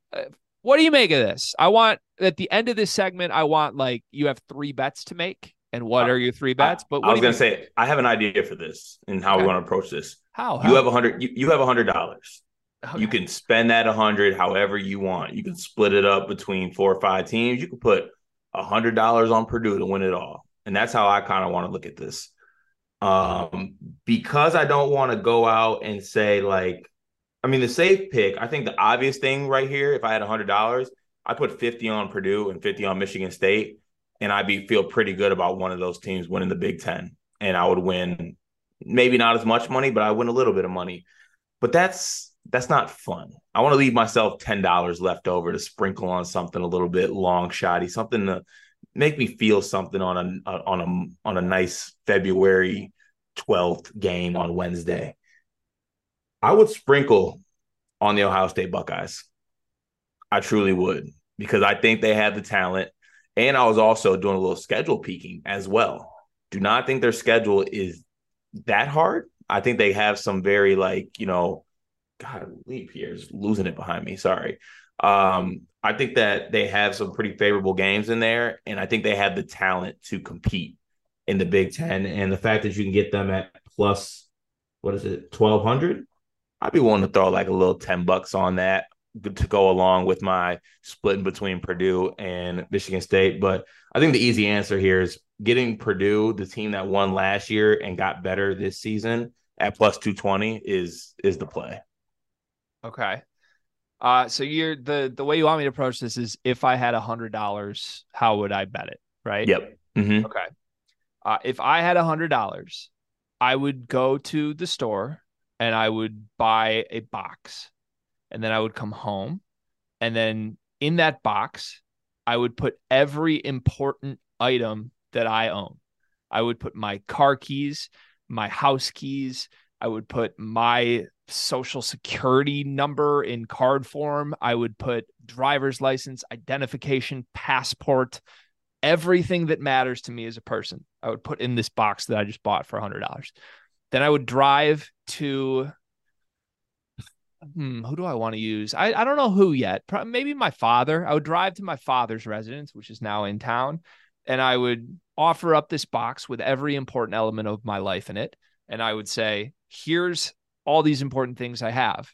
what do you make of this? I want at the end of this segment, I want like you have three bets to make. And what uh, are your three bets? But I was going to say, I have an idea for this and how okay. we want to approach this. How, how? you have a hundred? You, you have a hundred dollars. Okay. You can spend that a hundred however you want. You can split it up between four or five teams. You can put a hundred dollars on Purdue to win it all. And that's how I kind of want to look at this. Um, because I don't want to go out and say like, I mean, the safe pick. I think the obvious thing right here, if I had a hundred dollars, I put fifty on Purdue and fifty on Michigan State, and I'd be feel pretty good about one of those teams winning the Big Ten, and I would win maybe not as much money, but I win a little bit of money. But that's that's not fun. I want to leave myself ten dollars left over to sprinkle on something a little bit long shotty, something to make me feel something on a on a on a nice February 12th game on Wednesday. I would sprinkle on the Ohio State Buckeyes. I truly would because I think they have the talent. And I was also doing a little schedule peeking as well. Do not think their schedule is that hard. I think they have some very like, you know, God, leap here is losing it behind me. Sorry. Um, I think that they have some pretty favorable games in there, and I think they have the talent to compete in the Big Ten. And the fact that you can get them at plus, what is it, twelve hundred? I'd be willing to throw like a little ten bucks on that to go along with my splitting between Purdue and Michigan State. But I think the easy answer here is getting Purdue, the team that won last year and got better this season, at plus two twenty is is the play. Okay. Uh, so you're the the way you want me to approach this is if I had a hundred dollars, how would I bet it? Right. Yep. Mm-hmm. Okay. Uh, if I had a hundred dollars, I would go to the store and I would buy a box, and then I would come home, and then in that box, I would put every important item that I own. I would put my car keys, my house keys. I would put my social security number in card form. I would put driver's license, identification, passport, everything that matters to me as a person. I would put in this box that I just bought for $100. Then I would drive to hmm, who do I want to use? I, I don't know who yet. Probably, maybe my father. I would drive to my father's residence, which is now in town, and I would offer up this box with every important element of my life in it. And I would say, here's all these important things I have.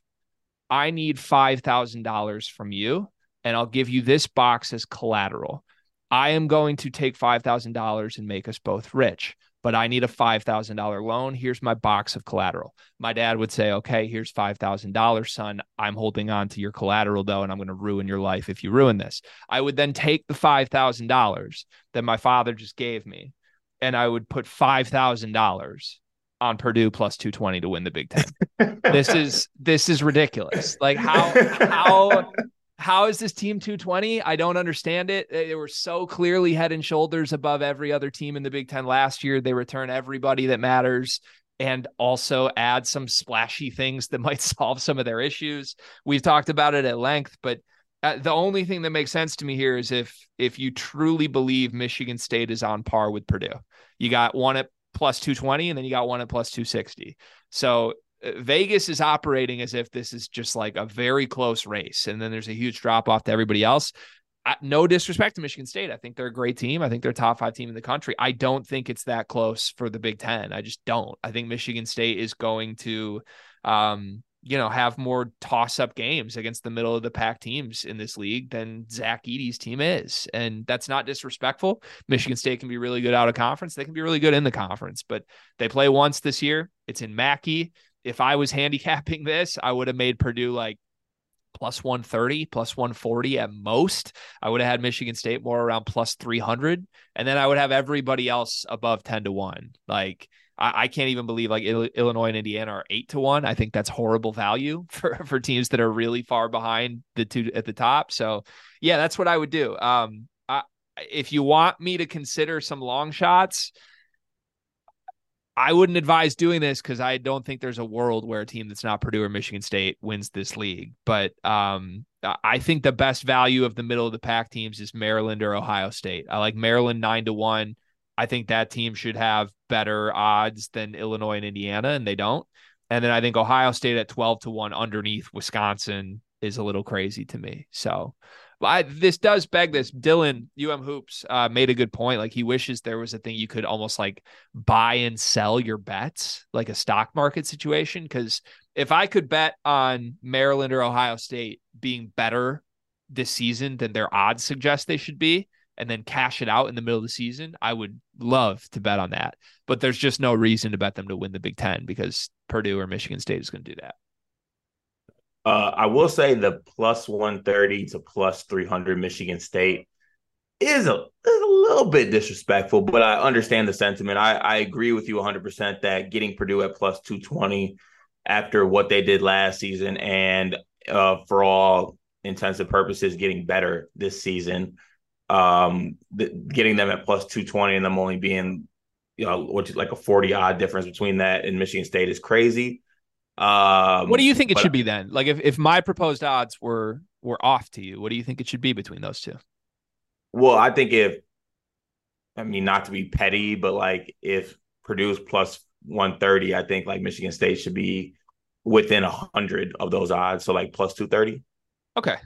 I need $5,000 from you, and I'll give you this box as collateral. I am going to take $5,000 and make us both rich, but I need a $5,000 loan. Here's my box of collateral. My dad would say, Okay, here's $5,000, son. I'm holding on to your collateral, though, and I'm going to ruin your life if you ruin this. I would then take the $5,000 that my father just gave me, and I would put $5,000 on Purdue plus 220 to win the Big 10. this is this is ridiculous. Like how how how is this team 220? I don't understand it. They were so clearly head and shoulders above every other team in the Big 10 last year. They return everybody that matters and also add some splashy things that might solve some of their issues. We've talked about it at length, but uh, the only thing that makes sense to me here is if if you truly believe Michigan State is on par with Purdue. You got one at plus 220 and then you got one at plus 260. So Vegas is operating as if this is just like a very close race and then there's a huge drop off to everybody else. I, no disrespect to Michigan State. I think they're a great team. I think they're top five team in the country. I don't think it's that close for the Big Ten. I just don't. I think Michigan State is going to um, you know, have more toss up games against the middle of the pack teams in this league than Zach Edey's team is. And that's not disrespectful. Michigan State can be really good out of conference. They can be really good in the conference, but they play once this year. It's in Mackey. If I was handicapping this, I would have made Purdue like plus 130, plus 140 at most. I would have had Michigan State more around plus 300. And then I would have everybody else above 10 to 1. Like, I, I can't even believe like Illinois and Indiana are eight to one. I think that's horrible value for, for teams that are really far behind the two at the top. So, yeah, that's what I would do. Um, I, if you want me to consider some long shots, I wouldn't advise doing this because I don't think there's a world where a team that's not Purdue or Michigan State wins this league. But um, I think the best value of the middle of the pack teams is Maryland or Ohio State. I like Maryland nine to one. I think that team should have better odds than Illinois and Indiana, and they don't. And then I think Ohio State at 12 to 1 underneath Wisconsin is a little crazy to me. So I, this does beg this. Dylan UM Hoops uh, made a good point. Like he wishes there was a thing you could almost like buy and sell your bets, like a stock market situation. Because if I could bet on Maryland or Ohio State being better this season than their odds suggest they should be, and then cash it out in the middle of the season, I would love to bet on that. But there's just no reason to bet them to win the Big Ten because Purdue or Michigan State is going to do that. Uh, I will say the plus 130 to plus 300 Michigan State is a, is a little bit disrespectful, but I understand the sentiment. I, I agree with you 100% that getting Purdue at plus 220 after what they did last season and uh, for all intents and purposes getting better this season um, the, getting them at plus 220 and them only being, you know, which is like a 40 odd difference between that and Michigan State is crazy. Um, what do you think it should be then? Like if, if my proposed odds were were off to you, what do you think it should be between those two? Well, I think if I mean not to be petty, but like if Purdue's plus 130, I think like Michigan State should be within a hundred of those odds. So like plus 230. Okay.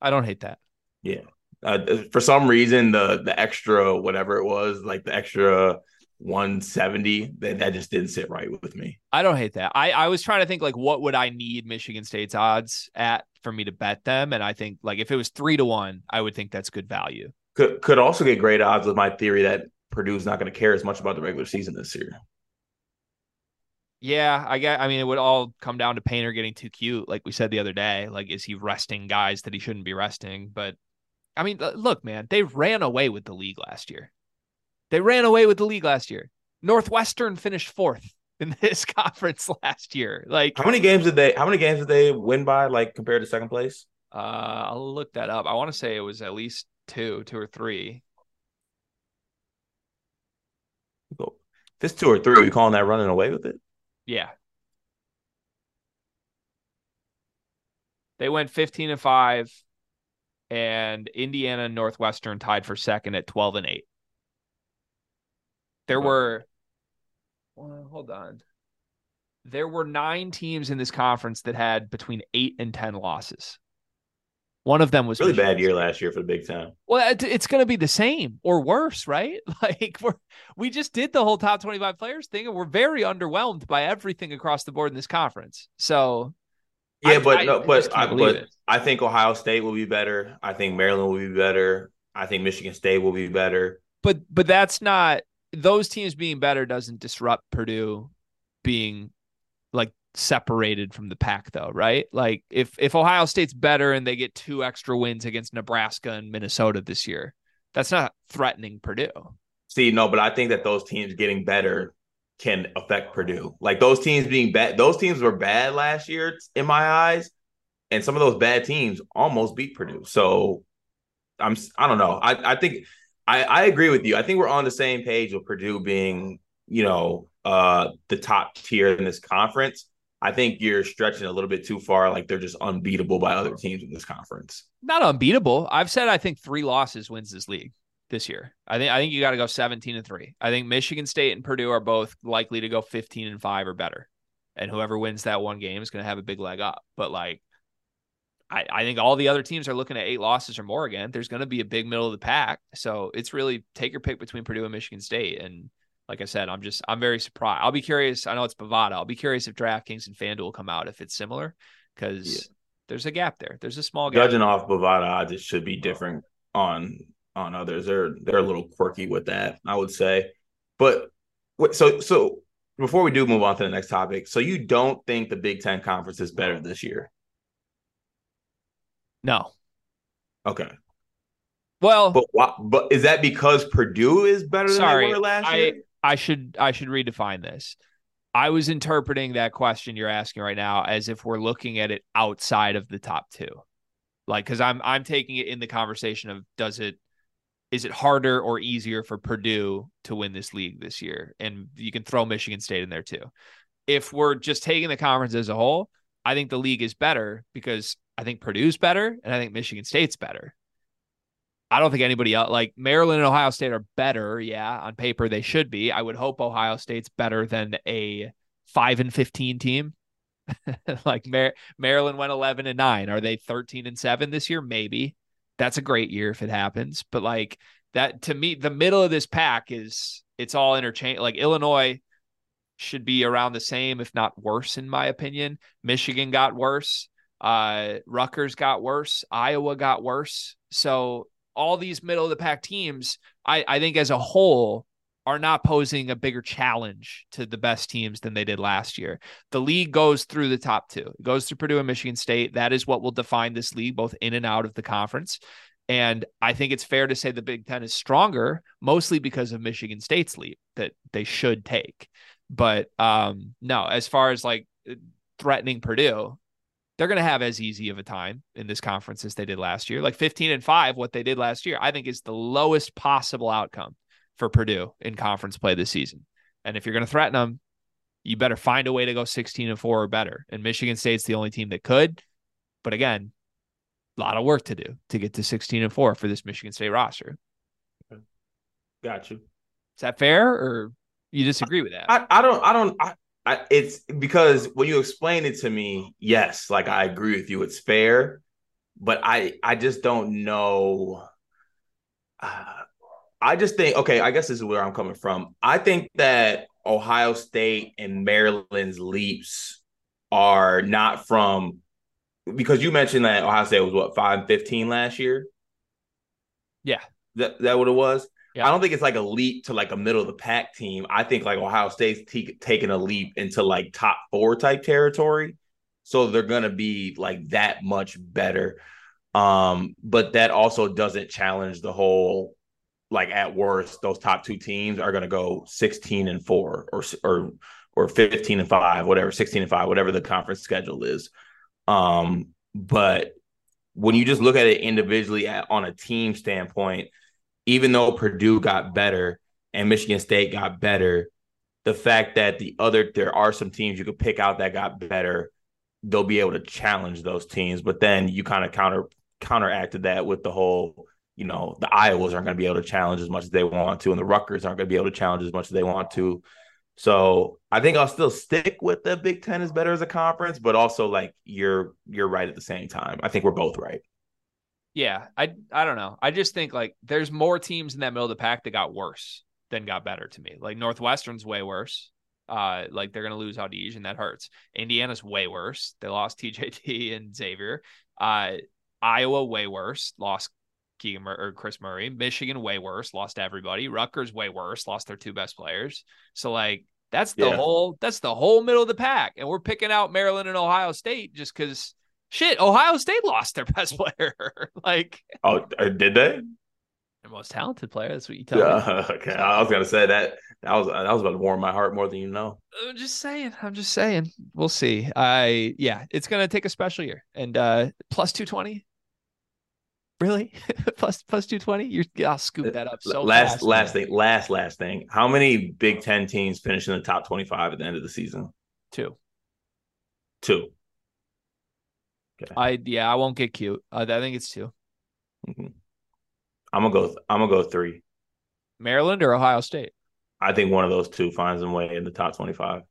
I don't hate that. Yeah uh, for some reason the the extra whatever it was like the extra 170 that, that just didn't sit right with me i don't hate that i i was trying to think like what would i need michigan state's odds at for me to bet them and i think like if it was three to one i would think that's good value could could also get great odds with my theory that purdue's not going to care as much about the regular season this year yeah, I get. I mean, it would all come down to Painter getting too cute, like we said the other day. Like, is he resting guys that he shouldn't be resting? But I mean, look, man, they ran away with the league last year. They ran away with the league last year. Northwestern finished fourth in this conference last year. Like, how many games did they? How many games did they win by? Like compared to second place? Uh, I'll look that up. I want to say it was at least two, two or three. If it's two or three, are you calling that running away with it? Yeah. They went 15 and 5 and Indiana and Northwestern tied for second at 12 and 8. There were well, hold on. There were 9 teams in this conference that had between 8 and 10 losses. One of them was really Michigan bad year State. last year for the Big Ten. Well, it's going to be the same or worse, right? Like we we just did the whole top 25 players thing and we're very underwhelmed by everything across the board in this conference. So yeah, I, but I, no, but I, but I think Ohio State will be better. I think Maryland will be better. I think Michigan State will be better. But but that's not those teams being better doesn't disrupt Purdue being like separated from the pack though, right? Like if if Ohio State's better and they get two extra wins against Nebraska and Minnesota this year, that's not threatening Purdue. See, no, but I think that those teams getting better can affect Purdue. Like those teams being bad, those teams were bad last year in my eyes, and some of those bad teams almost beat Purdue. So I'm I don't know. I I think I I agree with you. I think we're on the same page with Purdue being you know uh the top tier in this conference. I think you're stretching a little bit too far. Like they're just unbeatable by other teams in this conference. Not unbeatable. I've said I think three losses wins this league this year. I think I think you got to go 17 and 3. I think Michigan State and Purdue are both likely to go 15 and 5 or better. And whoever wins that one game is going to have a big leg up. But like I, I think all the other teams are looking at eight losses or more again. There's going to be a big middle of the pack. So it's really take your pick between Purdue and Michigan State. And like I said, I'm just I'm very surprised. I'll be curious. I know it's Bovada. I'll be curious if DraftKings and FanDuel come out if it's similar because yeah. there's a gap there. There's a small gap. Judging off Bovada odds, it should be different on on others. They're they're a little quirky with that, I would say. But so so before we do move on to the next topic, so you don't think the Big Ten conference is better this year? No. Okay. Well, but why, but is that because Purdue is better than sorry, they were last I, year? I should I should redefine this. I was interpreting that question you're asking right now as if we're looking at it outside of the top two. Like cuz I'm I'm taking it in the conversation of does it is it harder or easier for Purdue to win this league this year? And you can throw Michigan State in there too. If we're just taking the conference as a whole, I think the league is better because I think Purdue's better and I think Michigan State's better. I don't think anybody else like Maryland and Ohio State are better. Yeah, on paper they should be. I would hope Ohio State's better than a five and fifteen team. like Mar- Maryland went eleven and nine. Are they thirteen and seven this year? Maybe. That's a great year if it happens. But like that to me, the middle of this pack is it's all interchange. Like Illinois should be around the same, if not worse, in my opinion. Michigan got worse. Uh, Rutgers got worse. Iowa got worse. So all these middle of the pack teams, I, I think as a whole, are not posing a bigger challenge to the best teams than they did last year. The league goes through the top two. It goes through Purdue and Michigan State. That is what will define this league, both in and out of the conference. And I think it's fair to say the Big Ten is stronger, mostly because of Michigan State's leap that they should take. But um, no, as far as like threatening Purdue, they're going to have as easy of a time in this conference as they did last year. Like 15 and 5, what they did last year, I think is the lowest possible outcome for Purdue in conference play this season. And if you're going to threaten them, you better find a way to go 16 and 4 or better. And Michigan State's the only team that could. But again, a lot of work to do to get to 16 and 4 for this Michigan State roster. Got you. Is that fair or you disagree with that? I, I don't I don't I, I, it's because when you explain it to me, yes, like I agree with you, it's fair, but I I just don't know. Uh, I just think okay, I guess this is where I'm coming from. I think that Ohio State and Maryland's leaps are not from because you mentioned that Ohio State was what five fifteen last year. Yeah, that that what it was. Yeah. I don't think it's like a leap to like a middle of the pack team. I think like Ohio State's t- taking a leap into like top four type territory. So they're going to be like that much better. Um, but that also doesn't challenge the whole like at worst, those top two teams are going to go 16 and four or, or, or 15 and five, whatever, 16 and five, whatever the conference schedule is. Um, but when you just look at it individually at, on a team standpoint, even though Purdue got better and Michigan State got better, the fact that the other there are some teams you could pick out that got better, they'll be able to challenge those teams. But then you kind of counter counteracted that with the whole, you know, the Iowas aren't going to be able to challenge as much as they want to, and the Rutgers aren't going to be able to challenge as much as they want to. So I think I'll still stick with the Big Ten is better as a conference, but also like you're you're right at the same time. I think we're both right. Yeah, I I don't know. I just think like there's more teams in that middle of the pack that got worse than got better to me. Like Northwestern's way worse. Uh, like they're gonna lose Audige and that hurts. Indiana's way worse. They lost TJT and Xavier. Uh, Iowa way worse. Lost Keegan Mur- or Kris Murray. Michigan way worse. Lost everybody. Rutgers way worse. Lost their two best players. So like that's the Yeah. whole that's the whole middle of the pack, and we're picking out Maryland and Ohio State just because shit. Ohio State lost their best player. like Oh, uh, did they? their most talented player. That's what you tell me. Okay. I was gonna say that. That was that was about to warm my heart more than you know. I'm just saying. I'm just saying. We'll see. I yeah, it's gonna take a special year. And uh plus two twenty. Really? plus plus two twenty? You're I'll scoop that up so last fast, last man. thing, last last thing. How many Big Ten teams finish in the top twenty five at the end of the season? Two. Two. I yeah, I won't get cute. Uh, I think it's two. Mhm. I'm gonna go. I'm gonna go three. Maryland or Ohio State. I think one of those two finds their way in the top twenty five.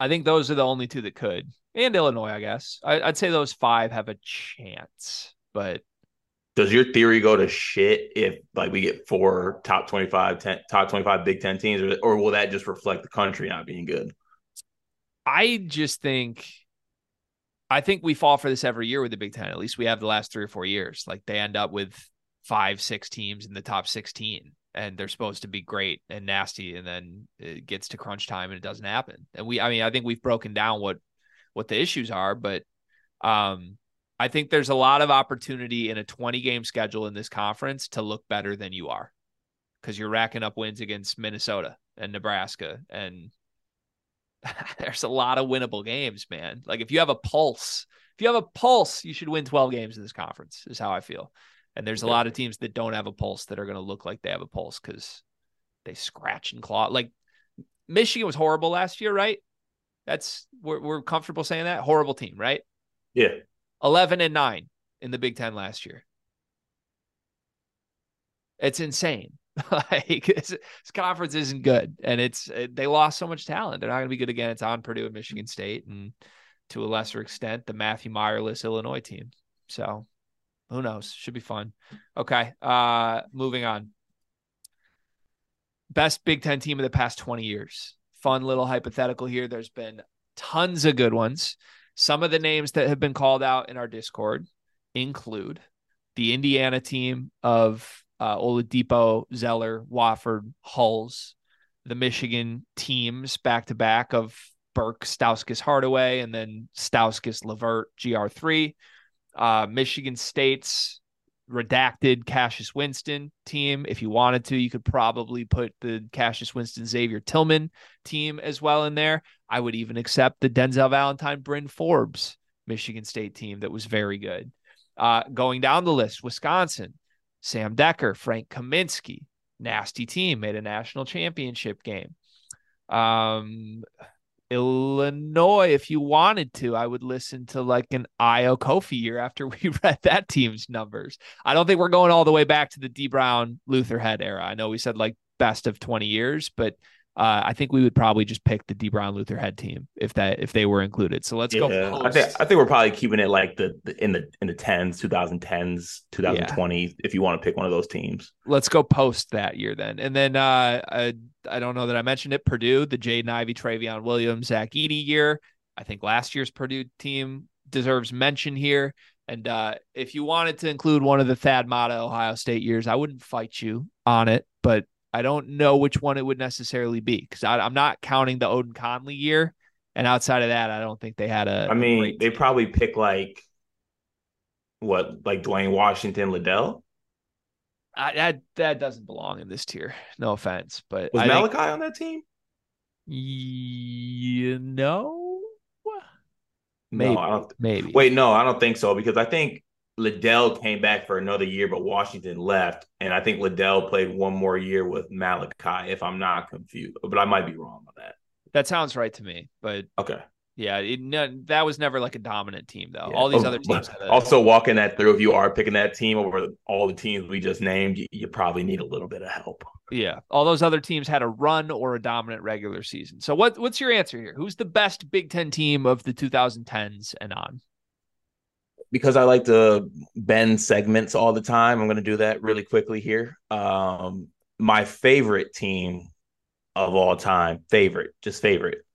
I think those are the only two that could. And Illinois, I guess. I, I'd say those five have a chance. But Does your theory go to shit if like we get four top 25, 10, top 25 Big Ten teams, or, or will that just reflect the country not being good? I just think I think we fall for this every year with the Big Ten. At least we have the last three or four years. Like they end up with five, six teams in the top 16, and they're supposed to be great and nasty, and then it gets to crunch time and it doesn't happen. And we, I mean, I think we've broken down what what the issues are, but um, I think there's a lot of opportunity in a 20 game schedule in this conference to look better than you are because you're racking up wins against Minnesota and Nebraska. And there's a lot of winnable games, man. Like if you have a pulse, if you have a pulse, you should win 12 games in this conference, is how I feel. And there's a lot of teams that don't have a pulse that are going to look like they have a pulse because they scratch and claw. Like Michigan was horrible last year, right? That's we're, we're comfortable saying that horrible team, right? Yeah. 11 and 9 in the Big 10 last year. It's insane. like this, this, conference isn't good and it's they lost so much talent. They're not going to be good again. It's on Purdue and Michigan State and to a lesser extent the Matthew Mayerless Illinois team. So, who knows? Should be fun. Okay. Uh moving on. Best Big 10 team of the past 20 years. Fun little hypothetical here. There's been tons of good ones. Some of the names that have been called out in our Discord include the Indiana team of uh, Oladipo, Zeller, Watford, Hulls, the Michigan teams back to back of Burke, Stauskas, Hardaway, and then Stauskas, LeVert, GR3. Uh, Michigan State's redacted Cassius Winston team. If you wanted to, you could probably put the Cassius Winston Xavier Tillman team as well in there. I would even accept the Denzel Valentine Bryn Forbes Michigan State team that was very good. Uh, going down the list, Wisconsin, Sam Dekker, Frank Kaminsky, nasty team, made a national championship game. Um, Illinois, if you wanted to, I would listen to like an Ayo Kofi year after we read that team's numbers. I don't think we're going all the way back to the Dee Brown Luther Head era. I know we said like best of 20 years, but uh, I think we would probably just pick the Dee Brown Luther Head team if that if they were included. So let's yeah, go. Post. I think I think we're probably keeping it like the, the in the in the tens, 2010s, 2020. Yeah. If you want to pick one of those teams, let's go post that year then. And then uh, I, I don't know that I mentioned it. Purdue, the Jaden Ivey, Trevion Williams, Zach Edey year. I think last year's Purdue team deserves mention here. And uh, if you wanted to include one of the Thad Matta Ohio State years, I wouldn't fight you on it, but I don't know which one it would necessarily be because I'm not counting the Oden Conley year. And outside of that, I don't think they had a. I mean, they probably pick like what, like Duane Washington, Liddell. I, that that doesn't belong in this tier. No offense, but was I Malaki think, on that team? You know, maybe. No, maybe. Wait, no, I don't think so because I think Liddell came back for another year, but Washington left, and I think Liddell played one more year with Malaki, if I'm not confused. But I might be wrong on that. That sounds right to me. But okay, yeah, it, no, that was never like a dominant team though. Yeah. All these oh, other teams. A... Also, walking that through, if you are picking that team over all the teams we just named, you, you probably need a little bit of help. Yeah, all those other teams had a run or a dominant regular season. So what what's your answer here? Who's the best Big Ten team of the 2010s and on? Because I like to bend segments all the time, I'm going to do that really quickly here. Um, my favorite team of all time, favorite, just favorite,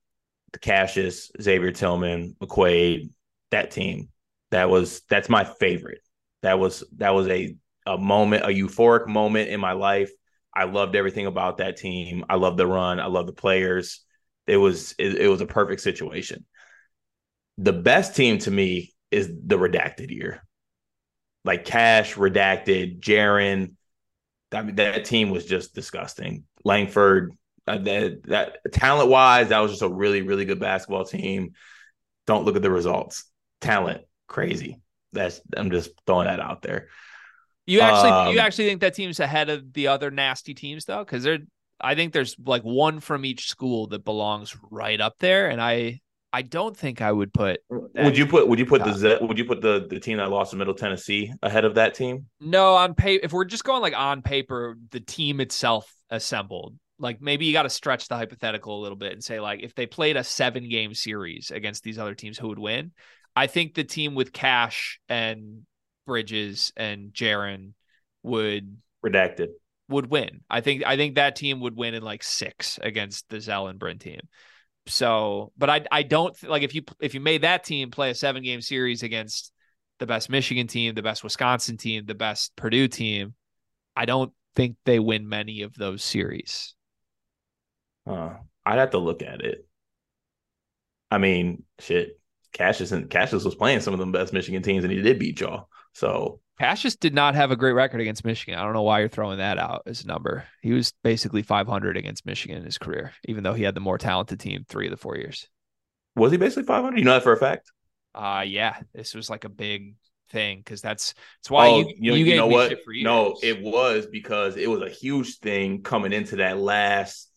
the Cassius, Xavier Tillman, McQuaid, that team. That was that's my favorite. That was that was a a moment, a euphoric moment in my life. I loved everything about that team. I loved the run. I loved the players. It was it, it was a perfect situation. The best team to me is the redacted year. Like Cash, redacted, Jaren. I mean, that team was just disgusting. Langford, uh, that, that talent wise, that was just a really, really good basketball team. Don't look at the results. Talent, crazy. That's I'm just throwing that out there. You actually, um, you actually think that team's ahead of the other nasty teams though, because they're. I think there's like one from each school that belongs right up there, and I I don't think I would put. Would you put? Would you put the would you put the the team that lost to Middle Tennessee ahead of that team? No, on paper. If we're just going like on paper, the team itself assembled. Like maybe you got to stretch the hypothetical a little bit and say like if they played a seven game series against these other teams, who would win? I think the team with Cash and Bridges and Jaren would redacted would win. I think I think that team would win in like six against the Zell and Bryn team. So, but I I don't like if you if you made that team play a seven game series against the best Michigan team, the best Wisconsin team, the best Purdue team, I don't think they win many of those series. Uh, I'd have to look at it. I mean, shit. Cassius and Cassius was playing some of the best Michigan teams, and he did beat y'all. So Cassius did not have a great record against Michigan. I don't know why you're throwing that out as a number. He was basically 500 against Michigan in his career, even though he had the more talented team three of the four years. Was he basically 500? You know that for a fact? Uh yeah, this was like a big thing because that's that's why oh, you you, you, you know what? No, it was because it was a huge thing coming into that last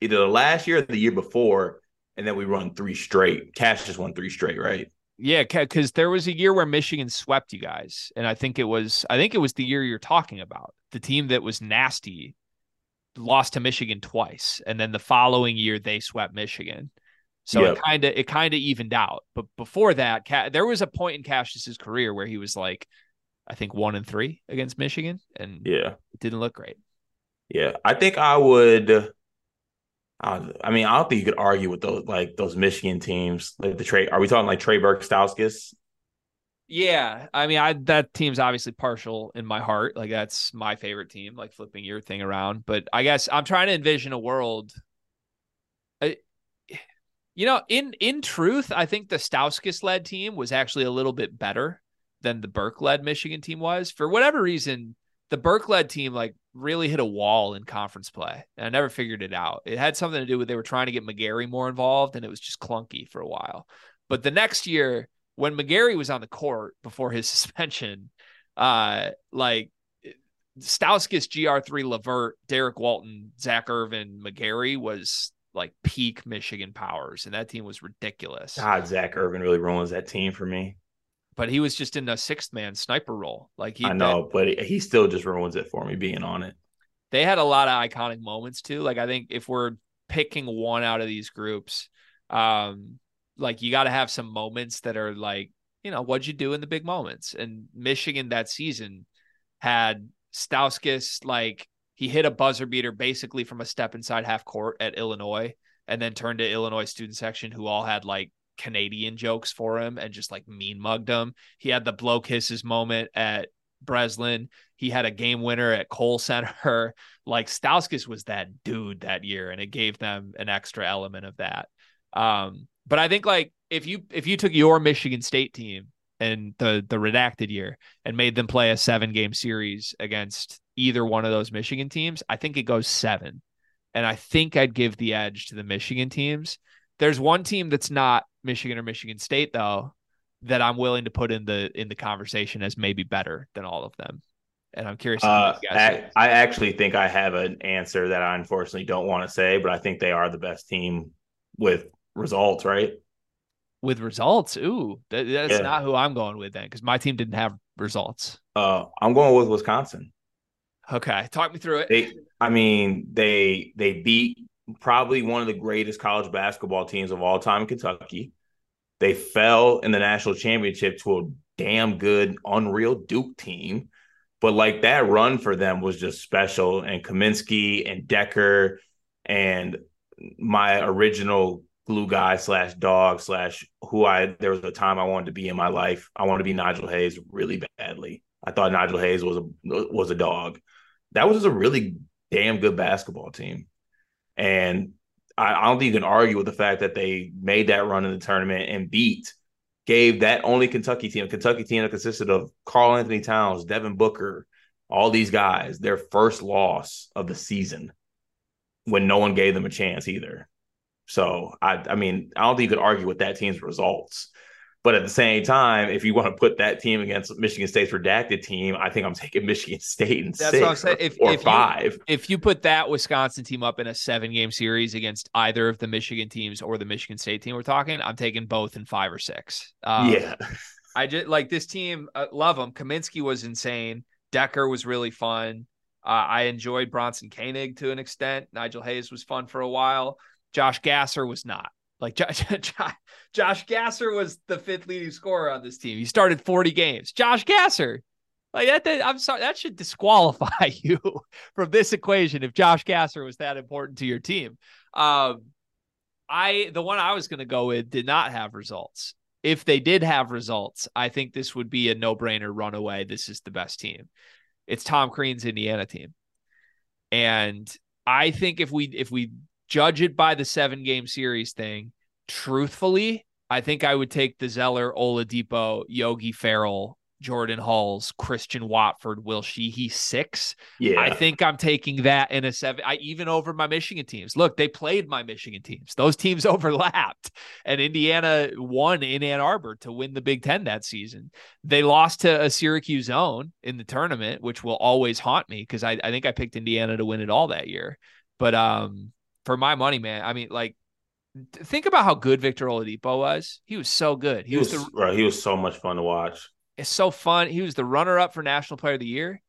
either the last year or the year before, and then we run three straight. Cash just won three straight, right? Yeah, because there was a year where Michigan swept you guys, and I think it was I think it was the year you're talking about. The team that was nasty lost to Michigan twice, and then the following year they swept Michigan. So yep. it kind of it kind of evened out. But before that, there was a point in Cassius's career where he was like, I think one and three against Michigan, and yeah, it didn't look great. Yeah, I think I would. I mean, I don't think you could argue with those like those Michigan teams. Like the Trey, are we talking like Trey Burke, Stauskas? Yeah, I mean, I that team's obviously partial in my heart. Like that's my favorite team. Like flipping your thing around, but I guess I'm trying to envision a world. I, you know, in in truth, I think the Stauskas led team was actually a little bit better than the Burke led Michigan team was. For whatever reason, the Burke led team like really hit a wall in conference play. And I never figured it out. It had something to do with they were trying to get McGary more involved and it was just clunky for a while. But the next year, when McGary was on the court before his suspension, uh, like Stauskas, GR3, LeVert, Derrick Walton, Zak Irvin, McGary was like peak Michigan powers, and that team was ridiculous. God, Zak Irvin really ruins that team for me but he was just in a sixth man sniper role. Like he, I know, but he still just ruins it for me being on it. They had a lot of iconic moments too. Like I think if we're picking one out of these groups, um, like you got to have some moments that are like, you know, what'd you do in the big moments? And Michigan that season had Stauskas like he hit a buzzer beater basically from a step inside half court at Illinois, and then turned to Illinois student section who all had like Canadian jokes for him and just like mean mugged him. He had the blow kisses moment at Breslin. He had a game winner at Kohl Center. Like Stauskas was that dude that year, and it gave them an extra element of that. Um, but I think like if you if you took your Michigan State team and the the redacted year and made them play a seven game series against either one of those Michigan teams, I think it goes seven. And I think I'd give the edge to the Michigan teams. There's one team that's not Michigan or Michigan State though that I'm willing to put in the in the conversation as maybe better than all of them. And I'm curious. Uh, I, I, actually think I have an answer that I unfortunately don't want to say, but I think they are the best team with results, right? With results, ooh, that, that's yeah. not who I'm going with then, because my team didn't have results. Uh, I'm going with Wisconsin. Okay, talk me through it. They, I mean, they they beat probably one of the greatest college basketball teams of all time Kentucky. They fell in the national championship to a damn good, unreal Duke team. But like that run for them was just special. And Kaminsky and Dekker and my original glue guy slash dog slash who I there was a time I wanted to be in my life. I wanted to be Nigel Hayes really badly. I thought Nigel Hayes was a was a dog. That was a really damn good basketball team. And I, I don't think you can argue with the fact that they made that run in the tournament and beat, gave that only Kentucky team, Kentucky team that consisted of Karl-Anthony Towns, Devin Booker, all these guys, their first loss of the season when no one gave them a chance either. So I I mean, I don't think you could argue with that team's results. But at the same time, if you want to put that team against Michigan State's redacted team, I think I'm taking Michigan State in That's six what I'm saying. If, or, if five. You, if you put that Wisconsin team up in a seven game series against either of the Michigan teams or the Michigan State team we're talking, I'm taking both in five or six. Um, yeah. I just like this team, uh, love them. Kaminsky was insane. Dekker was really fun. Uh, I enjoyed Bronson Koenig to an extent. Nigel Hayes was fun for a while. Josh Gasser was not. Like Josh, Josh Gasser was the fifth leading scorer on this team. He started 40 games. Josh Gasser. Like that, that, I'm sorry, that should disqualify you from this equation if Josh Gasser was that important to your team. Um, I the one I was going to go with did not have results. If they did have results, I think this would be a no-brainer runaway. This is the best team. It's Tom Crean's Indiana team. And I think if we if we judge it by the seven game series thing, truthfully, I think I would take the Zeller, Oladipo, Yogi Ferrell, Jordan Hulls, Christian Watford, Will Sheehey six. Yeah. I think I'm taking that in a seven. I even over my Michigan teams. Look, they played my Michigan teams. Those teams overlapped, and Indiana won in Ann Arbor to win the Big Ten that season. They lost to a Syracuse zone in the tournament, which will always haunt me because I, I think I picked Indiana to win it all that year. But um, for my money, man, I mean, like think about how good Victor Oladipo was. He was so good. He, he was, was the, bro, he was so much fun to watch. It's so fun. He was the runner up for National Player of the Year.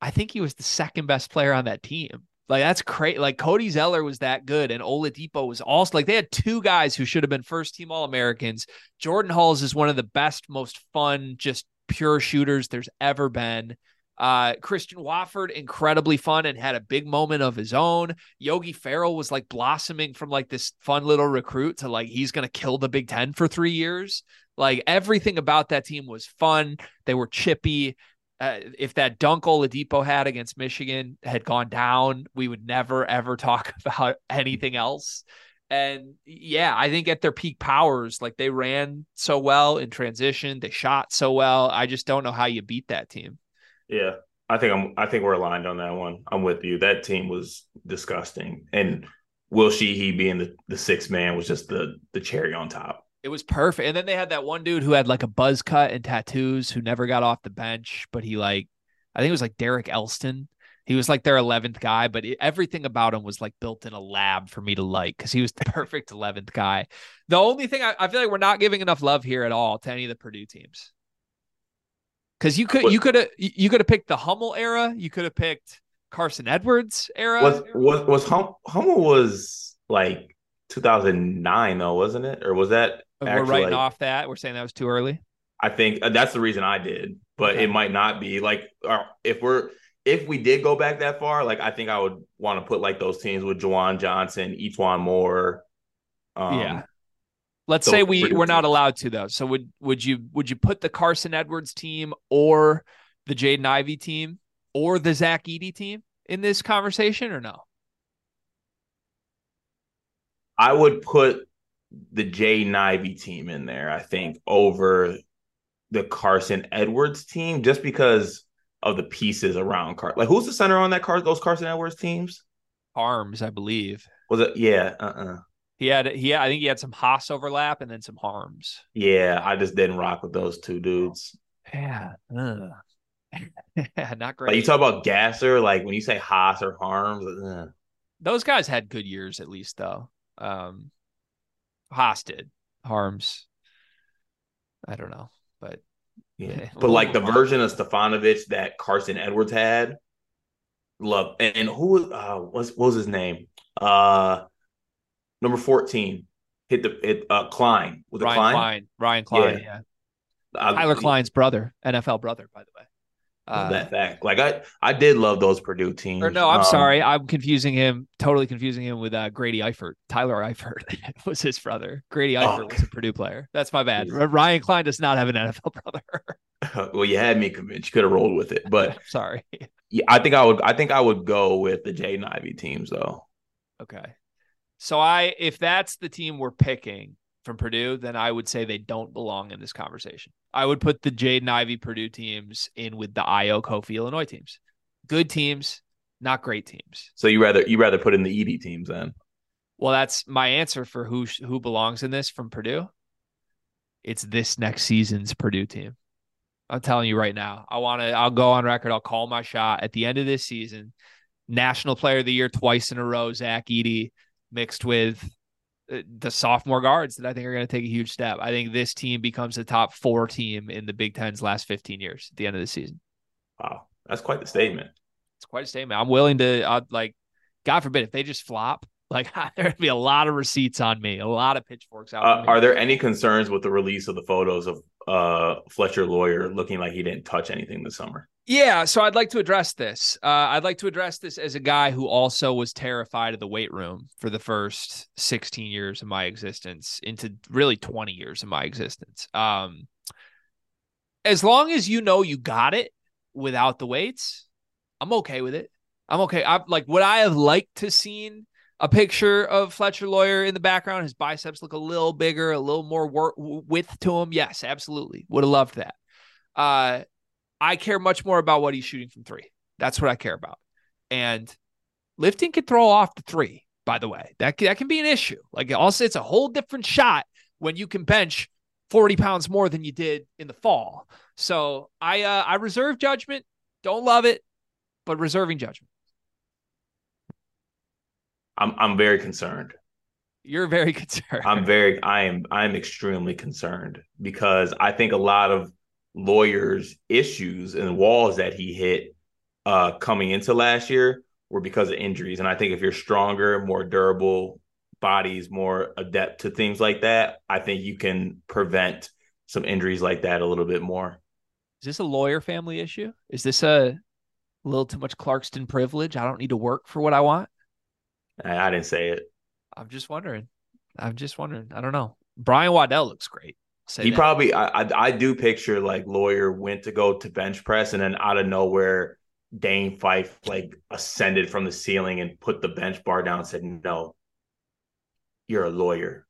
I think he was the second best player on that team. Like that's crazy. Like Cody Zeller was that good, and Oladipo was also like they had two guys who should have been first team All Americans. Jordan Hulls is one of the best, most fun, just pure shooters there's ever been. Uh, Christian Watford, incredibly fun and had a big moment of his own. Yogi Ferrell was like blossoming from like this fun little recruit to like he's gonna kill the Big Ten for three years. Like everything about that team was fun. They were chippy. Uh, if that dunk Oladipo had against Michigan had gone down, we would never ever talk about anything else. And yeah, I think at their peak powers, like they ran so well in transition, they shot so well. I just don't know how you beat that team. Yeah, I think I'm. I think we're aligned on that one. I'm with you. That team was disgusting, and Will Sheehey being the the sixth man was just the the cherry on top. It was perfect. And then they had that one dude who had like a buzz cut and tattoos who never got off the bench, but he like, I think it was like Derek Elston. He was like their 11th guy, but it, everything about him was like built in a lab for me to like because he was the perfect 11th guy. The only thing I, I, feel like we're not giving enough love here at all to any of the Purdue teams. Because you could what, you could have you could have picked the Hummel era, you could have picked Carson Edwards era. Was was was hum, Hummel was like 2009 though, wasn't it? Or was that we're writing like, off that. We're saying that was too early. I think uh, that's the reason I did, but okay. it might not be like uh, if we're if we did go back that far, like I think I would want to put like those teams with JaJuan Johnson, E'Twaun Moore. Um, yeah. Let's say we we're not allowed to though. So would would you would you put the Carson Edwards team or the Jaden Ivey team or the Zach Edey team in this conversation or no? I would put the Jaden Ivey team in there, I think, over the Carson Edwards team, just because of the pieces around Car. Like, who's the center on that car? Those Carson Edwards teams? Arms, I believe. Was it? Yeah. Uh. Uh-uh. He had. He. I think he had some Haas overlap and then some Haarms. Yeah, I just didn't rock with those two dudes. Yeah. Uh. Not great. Like you talk about Gasser, like when you say Haas or Haarms, uh. those guys had good years at least, though. Um, Haas did. Haarms. I don't know, but yeah. yeah. But like the version of Stefanovic that Carson Edwards had, love. And, and who uh was what was his name? Uh number 14 hit the it uh Cline. with Ryan Cline? Cline? Ryan Cline, yeah. yeah. Tyler Cline's brother, NFL brother, by the way. Uh, that fact. Like I, I did love those Purdue teams. Or no, I'm um, sorry, I'm confusing him. Totally confusing him with uh, Grady Eifert. Tyler Eifert was his brother. Grady oh, Eifert oh, was a Purdue player. That's my bad. Ryan Cline does not have an NFL brother. well, you had me convinced. You could have rolled with it, but sorry. Yeah, I think I would. I think I would go with the Jaden Ivey teams though. Okay, so I, if that's the team we're picking, from Purdue, then I would say they don't belong in this conversation. I would put the Jaden Ivey Purdue teams in with the Ayo Kofi Illinois teams. Good teams, not great teams. So you rather you rather put in the Edey teams then? Well, that's my answer for who who belongs in this from Purdue. It's this next season's Purdue team. I'm telling you right now. I want to. I'll go on record. I'll call my shot at the end of this season. National Player of the Year twice in a row. Zach Edey mixed with uh, the sophomore guards that I think are going to take a huge step. I think this team becomes a top four team in the Big Ten's last 15 years at the end of the season. Wow. That's quite the statement. It's quite a statement. I'm willing to, uh, like, God forbid, if they just flop, like, there'd be a lot of receipts on me, a lot of pitchforks out. Uh, are there any concerns with the release of the photos of uh, Fletcher Loyer looking like he didn't touch anything this summer? Yeah, so I'd like to address this. Uh, I'd like to address this as a guy who also was terrified of the weight room for the first 16 years of my existence, into really 20 years of my existence. Um, as long as you know you got it without the weights, I'm okay with it. I'm okay. I'm like, would I have liked to seen a picture of Fletcher Loyer in the background. His biceps look a little bigger, a little more wor- width to him. Yes, absolutely. Would have loved that. Uh, I care much more about what he's shooting from three. That's what I care about. And lifting can throw off the three, by the way. That, that can be an issue. Like also, it's a whole different shot when you can bench 40 pounds more than you did in the fall. So I uh, I reserve judgment. Don't love it, but reserving judgment. I'm I'm very concerned. You're very concerned. I'm very I am I'm extremely concerned because I think a lot of Loyer's issues and walls that he hit uh coming into last year were because of injuries. And I think if you're stronger, more durable bodies, more adept to things like that, I think you can prevent some injuries like that a little bit more. Is this a Loyer family issue? Is this a little too much Clarkston privilege? I don't need to work for what I want. I, I didn't say it. I'm just wondering. I'm just wondering. I don't know. Brian Waddell looks great. he that. probably. I, I I do picture like Loyer went to go to bench press and then out of nowhere, Dane Fife like ascended from the ceiling and put the bench bar down and said, "No, you're a Loyer.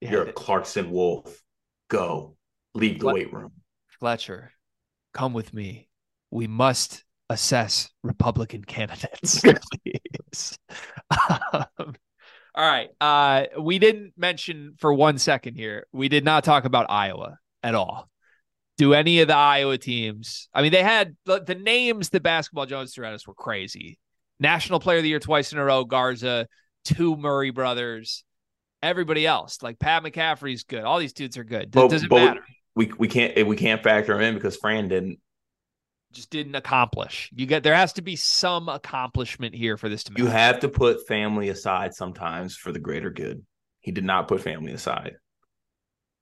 Yeah, you're a Clarkston Wolf. Go leave the weight room." Fletcher, come with me. We must assess Republican candidates. um, all right. Uh, we didn't mention for one second here, we did not talk about Iowa at all. Do any of the Iowa teams? I mean, they had the, the names the Basketball Jones threw at us were crazy. National Player of the Year twice in a row, Garza, two Murray brothers, everybody else like Pat McCaffery's good. All these dudes are good. Does, does it matter? We we can't we can't factor him in because Fran didn't just didn't accomplish. You get there has to be some accomplishment here for this to matter. You have to put family aside sometimes for the greater good. He did not put family aside.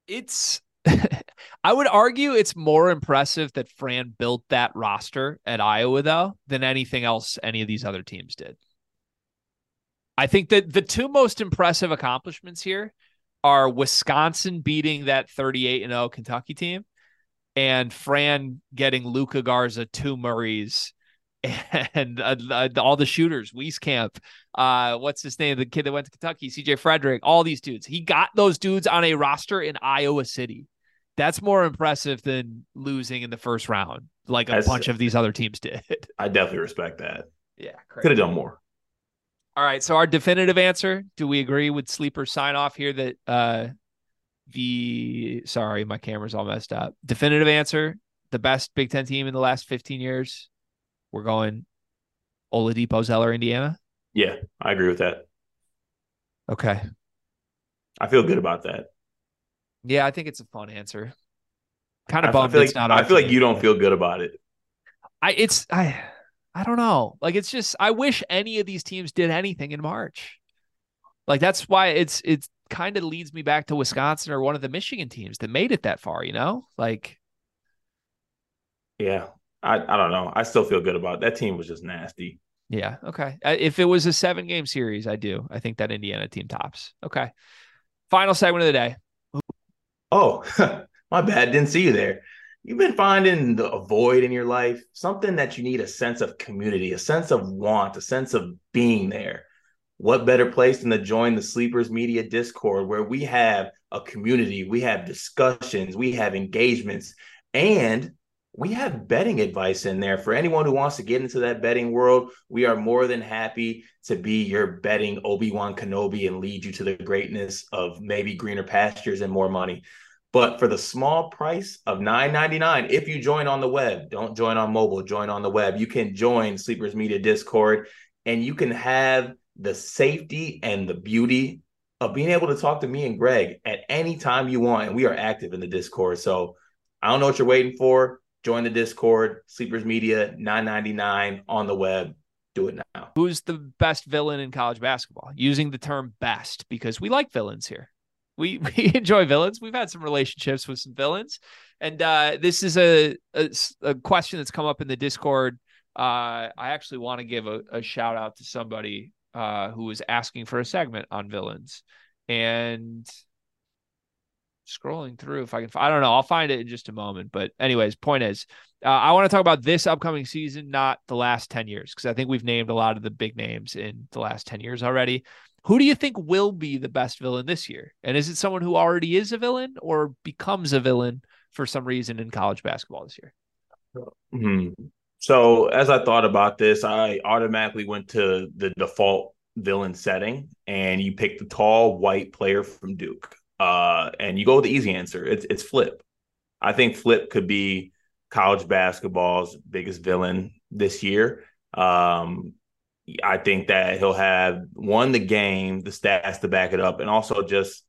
It's I would argue it's more impressive that Fran built that roster at Iowa though than anything else any of these other teams did. I think that the two most impressive accomplishments here are Wisconsin beating that 38 and 0 Kentucky team and Fran getting Luka Garza, two Murrays, and uh, uh, all the shooters, Wieskamp, uh, what's his name? The kid that went to Kentucky, CJ Frederick, all these dudes. He got those dudes on a roster in Iowa City. That's more impressive than losing in the first round, like a That's, bunch of these other teams did. I definitely respect that. Yeah, could have done more. All right, so our definitive answer: Do we agree with sleeper sign off here that uh, the sorry, my camera's all messed up. Definitive answer: the best Big Ten team in the last 15 years. We're going Oladipo Zeller, Indiana. Yeah, I agree with that. Okay. I feel good about that. Yeah, I think it's a fun answer. Kind of bummed I feel like, not. I feel like you don't feel good about it. I it's I I don't know. Like it's just I wish any of these teams did anything in March. Like that's why it's it's kind of leads me back to Wisconsin or one of the Michigan teams that made it that far, you know? Like Yeah. I I don't know. I still feel good about it. that team was just nasty. Yeah, okay. Uh, if it was a 7 game series, I do. I think that Indiana team tops. Okay. Final segment of the day. Oh, my bad. Didn't see you there. You've been finding the, a void in your life, something that you need a sense of community, a sense of want, a sense of being there what better place than to join the Sleepers Media Discord where we have a community, we have discussions, we have engagements, and we have betting advice in there for anyone who wants to get into that betting world. We are more than happy to be your betting Obi-Wan Kenobi and lead you to the greatness of maybe greener pastures and more money. But for the small price of $9.99, if you join on the web, don't join on mobile, join on the web. You can join Sleepers Media Discord and you can have the safety and the beauty of being able to talk to me and Greg at any time you want. And we are active in the Discord. So I don't know what you're waiting for. Join the Discord, Sleepers Media, 999 on the web. Do it now. Who's the best villain in college basketball? Using the term best because we like villains here. We, we enjoy villains. We've had some relationships with some villains. And uh, this is a, a, a question that's come up in the Discord. Uh, I actually want to give a, a shout out to somebody uh, who was asking for a segment on villains, and scrolling through if I can. I don't know. I'll find it in just a moment. But anyways, point is, uh, I want to talk about this upcoming season, not the last ten years, because I think we've named a lot of the big names in the last ten years already. Who do you think will be the best villain this year? And is it someone who already is a villain or becomes a villain for some reason in college basketball this year? Hmm. So as I thought about this, I automatically went to the default villain setting, and you pick the tall white player from Duke. Uh, and you go with the easy answer. It's it's Flip. I think Flip could be college basketball's biggest villain this year. Um, I think that he'll have won the game, the stats to back it up, and also just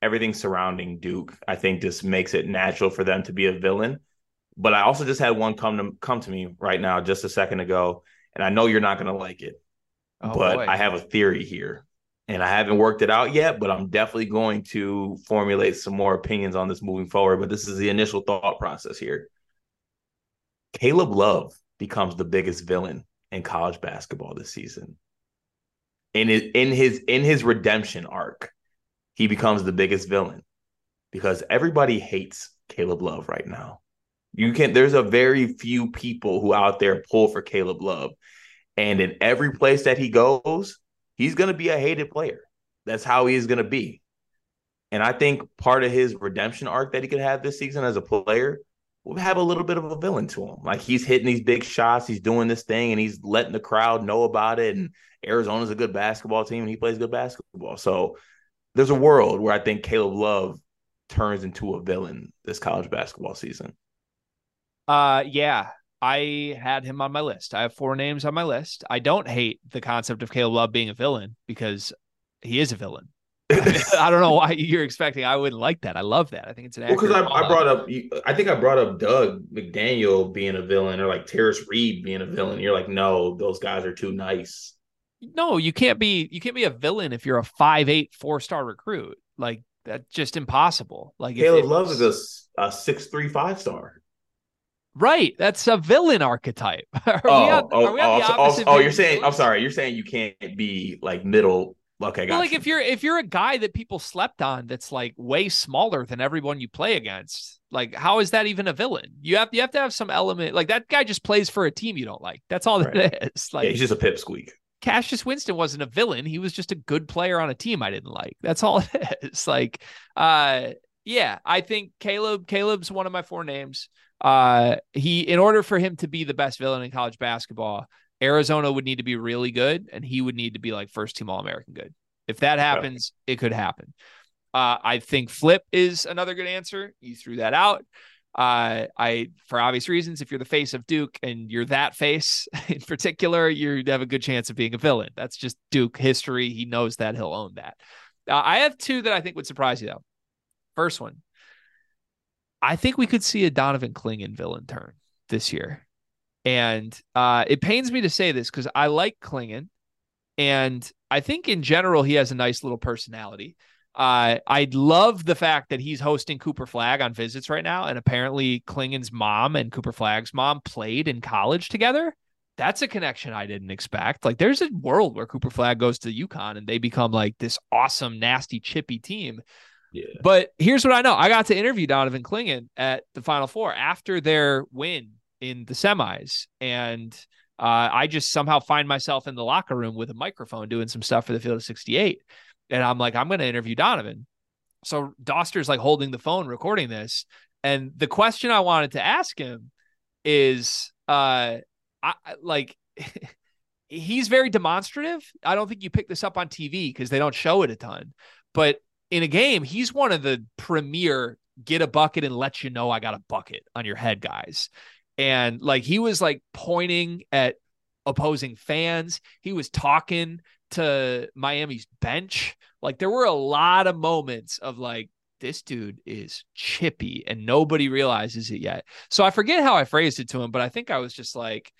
everything surrounding Duke. I think just makes it natural for them to be a villain. But I also just had one come to come to me right now just a second ago, and I know you're not going to like it, oh, but boy. I have a theory here, and I haven't worked it out yet. But I'm definitely going to formulate some more opinions on this moving forward. But this is the initial thought process here. Caleb Love becomes the biggest villain in college basketball this season. In his in his in his redemption arc, he becomes the biggest villain because everybody hates Caleb Love right now. You can there's a very few people who out there pull for Caleb Love. And in every place that he goes, he's going to be a hated player. That's how he is going to be. And I think part of his redemption arc that he could have this season as a player will have a little bit of a villain to him. Like he's hitting these big shots, he's doing this thing, and he's letting the crowd know about it. And Arizona's a good basketball team, and he plays good basketball. So there's a world where I think Caleb Love turns into a villain this college basketball season. Uh, yeah, I had him on my list. I have four names on my list. I don't hate the concept of Caleb Love being a villain because he is a villain. I don't know why you're expecting. I wouldn't like that. I love that. I think it's an because well, I, I, brought up. I think I brought up Dug McDaniel being a villain, or like Tarris Reed being a villain. You're like, no, those guys are too nice. No, you can't be. You can't be a villain if you're a five eight four star recruit. Like that's just impossible. Like Caleb Love is a, a six three five star. Right, that's a villain archetype. oh, on, oh, are we on oh, oh, oh, you're saying I'm sorry. You're saying you can't be like middle Okay, got well, like you. if you're if you're a guy that people slept on that's like way smaller than everyone you play against, like how is that even a villain? You have you have to have some element like that guy just plays for a team you don't like. That's all right. it is. Like yeah, he's just a pipsqueak. Cassius Winston wasn't a villain. He was just a good player on a team I didn't like. That's all it is. Like, uh, yeah, I think Caleb. Caleb's one of my four names. Uh, he in order for him to be the best villain in college basketball, Arizona would need to be really good, and he would need to be like first team All American good. If that happens, it could happen. Uh, I think Flip is another good answer. You threw that out. Uh, I, for obvious reasons, if you're the face of Duke and you're that face in particular, you have a good chance of being a villain. That's just Duke history. He knows that. He'll own that. Uh, I have two that I think would surprise you though. First one, I think we could see a Donovan Clingan villain turn this year. And uh, it pains me to say this because I like Clingan, and I think in general he has a nice little personality. Uh, I love the fact that he's hosting Cooper Flagg on visits right now, and apparently Clingan's mom and Cooper Flagg's mom played in college together. That's a connection I didn't expect. Like, there's a world where Cooper Flagg goes to UConn and they become like this awesome, nasty, chippy team. But here's what I know: I got to interview Donovan Clingan at the Final Four after their win in the semis, and uh, I just somehow find myself in the locker room with a microphone doing some stuff for the Field of 68, and I'm like, I'm going to interview Donovan. So Doster's like holding the phone, recording this, and the question I wanted to ask him is, uh, I like. he's very demonstrative. I don't think you pick this up on TV because they don't show it a ton. But in a game, he's one of the premier get a bucket and let you know I got a bucket on your head guys and like he was like pointing at opposing fans. He was talking to Miami's bench. Like there were a lot of moments of like this dude is chippy and nobody realizes it yet. So I forget how I phrased it to him, but I think I was just like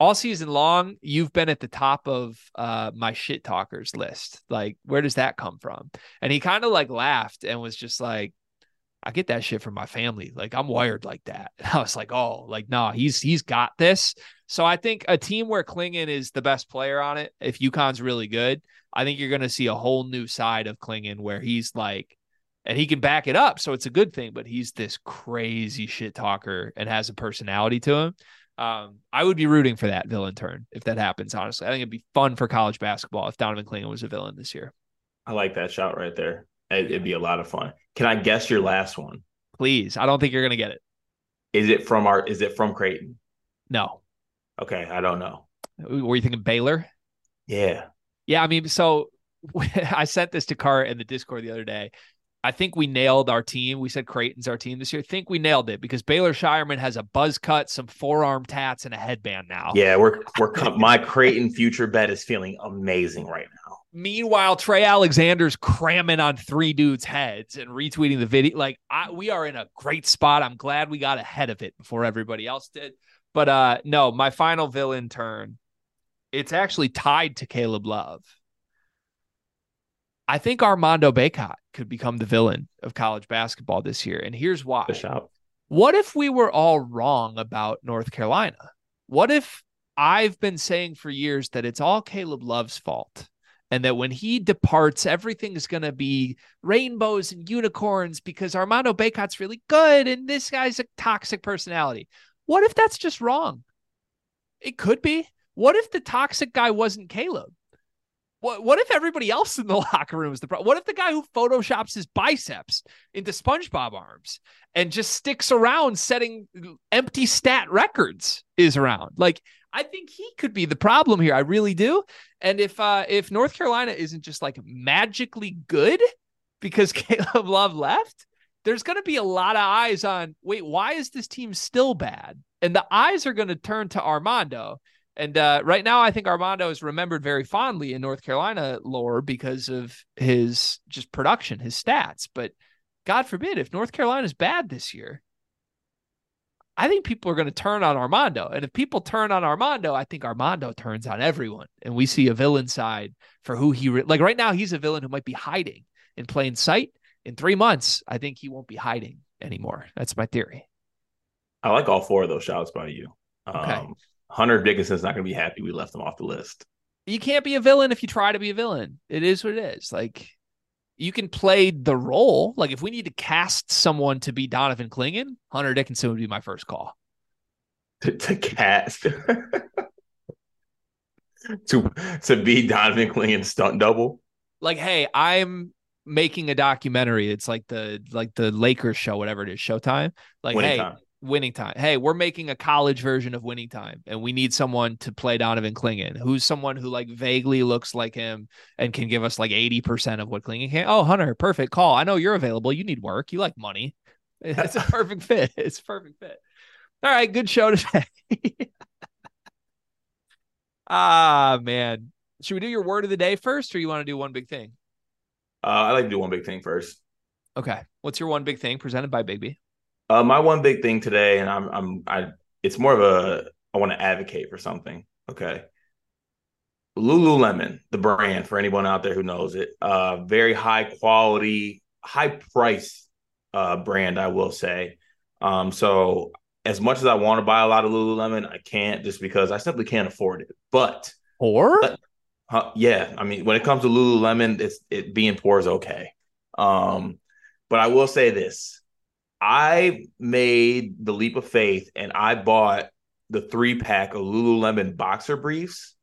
all season long you've been at the top of uh my shit talkers list. Like where does that come from? And he kind of like laughed and was just like I get that shit from my family. Like I'm wired like that. And I was like, oh, like no, nah, he's he's got this. So I think a team where Clingan is the best player on it, if UConn's really good, I think you're gonna see a whole new side of Clingan where he's like and he can back it up. So it's a good thing, but he's this crazy shit talker and has a personality to him. Um, I would be rooting for that villain turn if that happens, honestly. I think it'd be fun for college basketball if Donovan Clingan was a villain this year. I like that shot right there. It'd be a lot of fun. Can I guess your last one? Please. I don't think you're gonna get it. Is it from our is it from Creighton? No. Okay, I don't know. Were you thinking Baylor? Yeah. Yeah, I mean, so I sent this to Cart in the Discord the other day. I think we nailed our team. We said Creighton's our team this year. I think we nailed it because Baylor Scheierman has a buzz cut, some forearm tats, and a headband now. Yeah, we're we're my Creighton future bet is feeling amazing right now. Meanwhile, Trey Alexander's cramming on three dudes' heads and retweeting the video. Like I, we are in a great spot. I'm glad we got ahead of it before everybody else did. But uh no, my final villain turn. It's actually tied to Caleb Love. I think Armando Bacot could become the villain of college basketball this year. And here's why. What if we were all wrong about North Carolina? What if I've been saying for years that it's all Caleb Love's fault and that when he departs, everything is going to be rainbows and unicorns because Armando Bacot's really good and this guy's a toxic personality? What if that's just wrong? It could be. What if the toxic guy wasn't Caleb? What what if everybody else in the locker room is the problem? What if the guy who photoshops his biceps into SpongeBob arms and just sticks around setting empty stat records is around? Like I think he could be the problem here. I really do. And if uh if North Carolina isn't just like magically good because Caleb Love left, there's going to be a lot of eyes on wait, why is this team still bad? And the eyes are going to turn to Armando. And uh, right now, I think Armando is remembered very fondly in North Carolina lore because of his just production, his stats. But God forbid, if North Carolina is bad this year, I think people are going to turn on Armando. And if people turn on Armando, I think Armando turns on everyone. And we see a villain side for who he, re- like right now, he's a villain who might be hiding in plain sight. In three months, I think he won't be hiding anymore. That's my theory. I like all four of those shouts by you. Okay. Um, Hunter Dickinson's not going to be happy we left him off the list. You can't be a villain if you try to be a villain. It is what it is. Like you can play the role. Like if we need to cast someone to be Donovan Clingan, Hunter Dickinson would be my first call. To, to cast to to be Donovan Clingan stunt double. Like, hey, I'm making a documentary. It's like the like the Lakers show, whatever it is, Showtime. Like, Winning hey, time. Winning time. Hey, we're making a college version of winning time, and we need someone to play Donovan Clingan, who's someone who like vaguely looks like him and can give us like 80% of what Clingan can. Oh, Hunter, perfect call. I know you're available. You need work. You like money. It's a perfect fit. It's a perfect fit. All right, good show today. ah, man. Should we do your word of the day first, or you want to do one big thing? Uh, I like to do one big thing first. Okay. What's your one big thing presented by Bigby? Uh, my one big thing today, and I'm I'm I. It's more of a I want to advocate for something. Okay. Lululemon, the brand for anyone out there who knows it, uh, very high quality, high price uh, brand, I will say. Um, so as much as I want to buy a lot of Lululemon, I can't just because I simply can't afford it. But Or uh, yeah, I mean, when it comes to Lululemon, it's it being poor is okay. Um, but I will say this: I made the leap of faith and I bought the three pack of Lululemon boxer briefs.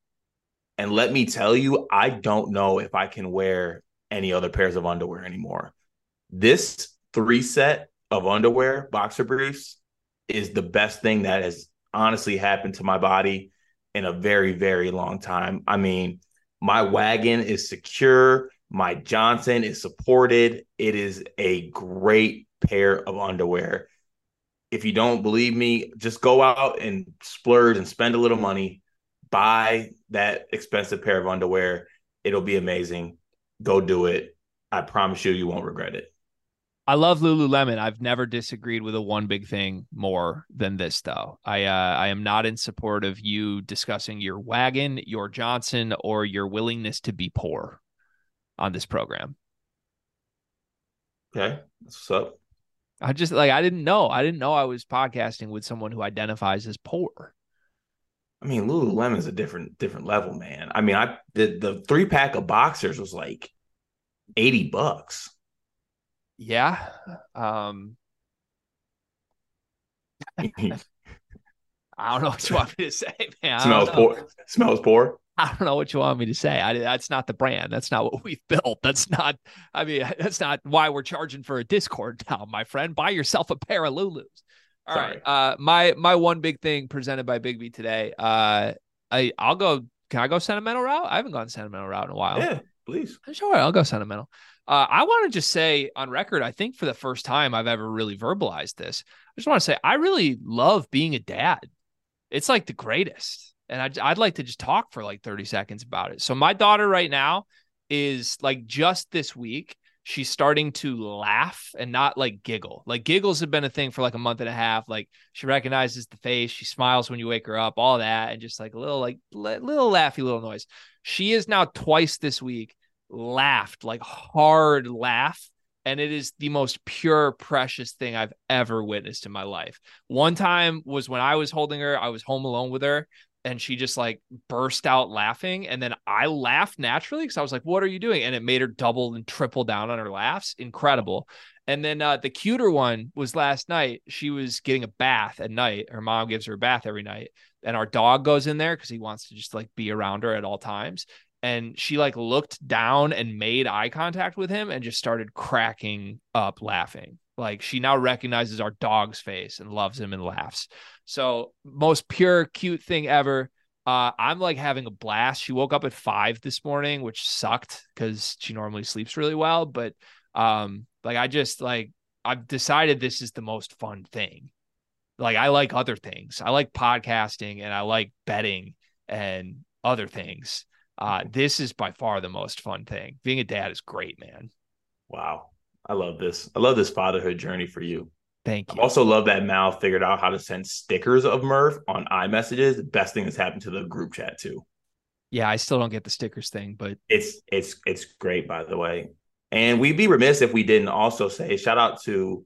And let me tell you, I don't know if I can wear any other pairs of underwear anymore. This three set of underwear, boxer briefs, is the best thing that has honestly happened to my body in a very, very long time. I mean, my wagon is secure. My Johnson is supported. It is a great pair of underwear. If you don't believe me, just go out and splurge and spend a little money. Buy that expensive pair of underwear. It'll be amazing. Go do it. I promise you, you won't regret it. I love Lululemon. I've never disagreed with a one big thing more than this, though. I uh, I am not in support of you discussing your wagon, your Johnson, or your willingness to be poor on this program. Okay. That's what's up. I just like I didn't know. I didn't know I was podcasting with someone who identifies as poor. I mean, Lululemon's a different different level, man. I mean, I the the three pack of boxers was like 80 bucks. Yeah. Um, I don't know what you want me to say, man. Smells poor. Smells poor. I don't know what you want me to say. I, that's not the brand. That's not what we've built. That's not. I mean, that's not why we're charging for a Discord now, my friend. Buy yourself a pair of Lulus. All Sorry. right. Uh, my my one big thing presented by Big V today. Uh, I I'll go. Can I go sentimental route? I haven't gone sentimental route in a while. Yeah, please. I'm sure, I'll go sentimental. Uh, I want to just say on record, I think for the first time I've ever really verbalized this, I just want to say I really love being a dad. It's like the greatest. And I'd, I'd like to just talk for like 30 seconds about it. So, my daughter right now is like just this week, she's starting to laugh and not like giggle. Like giggles have been a thing for like a month and a half. Like she recognizes the face, she smiles when you wake her up, all that, and just like a little like little laughy little noise. She is now twice this week laughed like hard laugh and it is the most pure precious thing i've ever witnessed in my life one time was when i was holding her i was home alone with her and she just like burst out laughing and then i laughed naturally because i was like what are you doing? And it made her double and triple down on her laughs. Incredible. And then uh, the cuter one was last night. She was getting a bath at night. Her mom gives her a bath every night and our dog goes in there because he wants to just like be around her at all times. And she like looked down and made eye contact with him and just started cracking up laughing like she now recognizes our dog's face and loves him and laughs. So most pure cute thing ever. Uh, i'm like having a blast. She woke up at five this morning which sucked because she normally sleeps really well but um like i just like i've decided this is the most fun thing. Like i like other things. I like podcasting and i like betting and other things. Uh, this is by far the most fun thing. Being a dad is great, man. Wow. I love this. I love this fatherhood journey for you. Thank you. I also love that Mal figured out how to send stickers of Murph on iMessages. The best thing that's happened to the group chat too. Yeah, I still don't get the stickers thing, but it's it's it's great by the way. And we'd be remiss if we didn't also say shout out to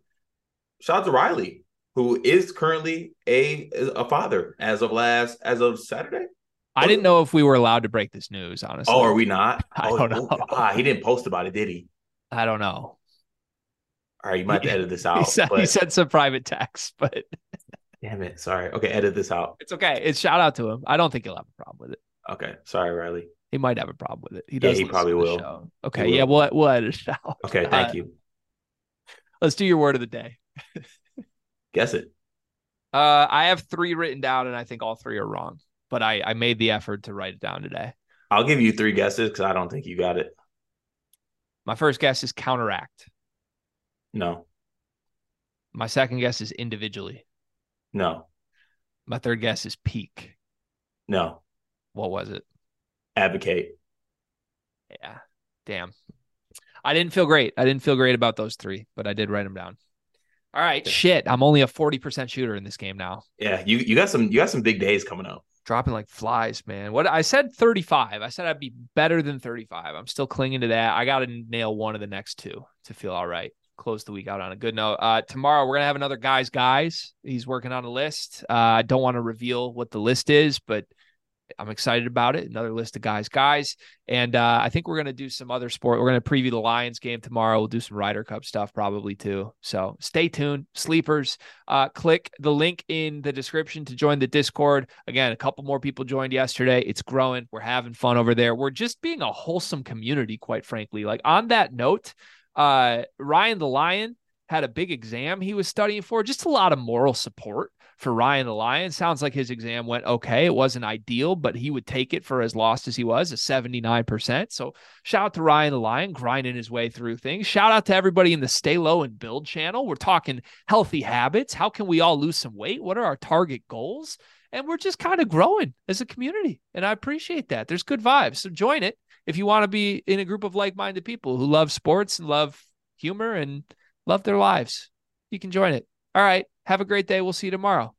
shout out to Riley, who is currently a a father as of last as of Saturday. I didn't know if we were allowed to break this news, honestly. Oh, are we not? I oh, don't know. Ah, he didn't post about it, did he? I don't know. All right, you might have to edit this out. he, said, but... he sent some private text, but damn it. Sorry. Okay, edit this out. It's okay. It's shout out to him. I don't think he'll have a problem with it. Okay. Sorry, Riley. He might have a problem with it. He does. Yeah, he probably will. Okay. Will. Yeah, we'll we'll edit it out. Okay, thank uh, you. Let's do your word of the day. Guess it. Uh, I have three written down, and I think all three are wrong but I, I made the effort to write it down today. I'll give you three guesses because I don't think you got it. My first guess is counteract. No. My second guess is individually. No. My third guess is peak. No. What was it? Advocate. Yeah. Damn. I didn't feel great. I didn't feel great about those three, but I did write them down. All right, shit. I'm only a 40% shooter in this game now. Yeah, you you got some you got some big days coming up. Dropping like flies, man. What I said 35. I said I'd be better than 35. I'm still clinging to that. I got to nail one of the next two to feel all right. Close the week out on a good note. Uh, tomorrow we're gonna have another guys guys. He's working on a list. Uh, I don't want to reveal what the list is, but I'm excited about it. Another list of guys, guys, and uh, I think we're gonna do some other sport. We're gonna preview the Lions game tomorrow. We'll do some Ryder Cup stuff probably too. So stay tuned, sleepers. Uh, click the link in the description to join the Discord. Again, a couple more people joined yesterday. It's growing. We're having fun over there. We're just being a wholesome community, quite frankly. Like on that note, uh, Ryan the Lion had a big exam he was studying for. Just a lot of moral support for Ryan the Lion. Sounds like his exam went okay. It wasn't ideal, but he would take it for as lost as he was, a 79%. So shout out to Ryan the Lion grinding his way through things. Shout out to everybody in the Stay Low and Build channel. We're talking healthy habits. How can we all lose some weight? What are our target goals? And we're just kind of growing as a community. And I appreciate that. There's good vibes. So join it if you want to be in a group of like minded people who love sports and love humor and love their lives. You can join it. All right. Have a great day. We'll see you tomorrow.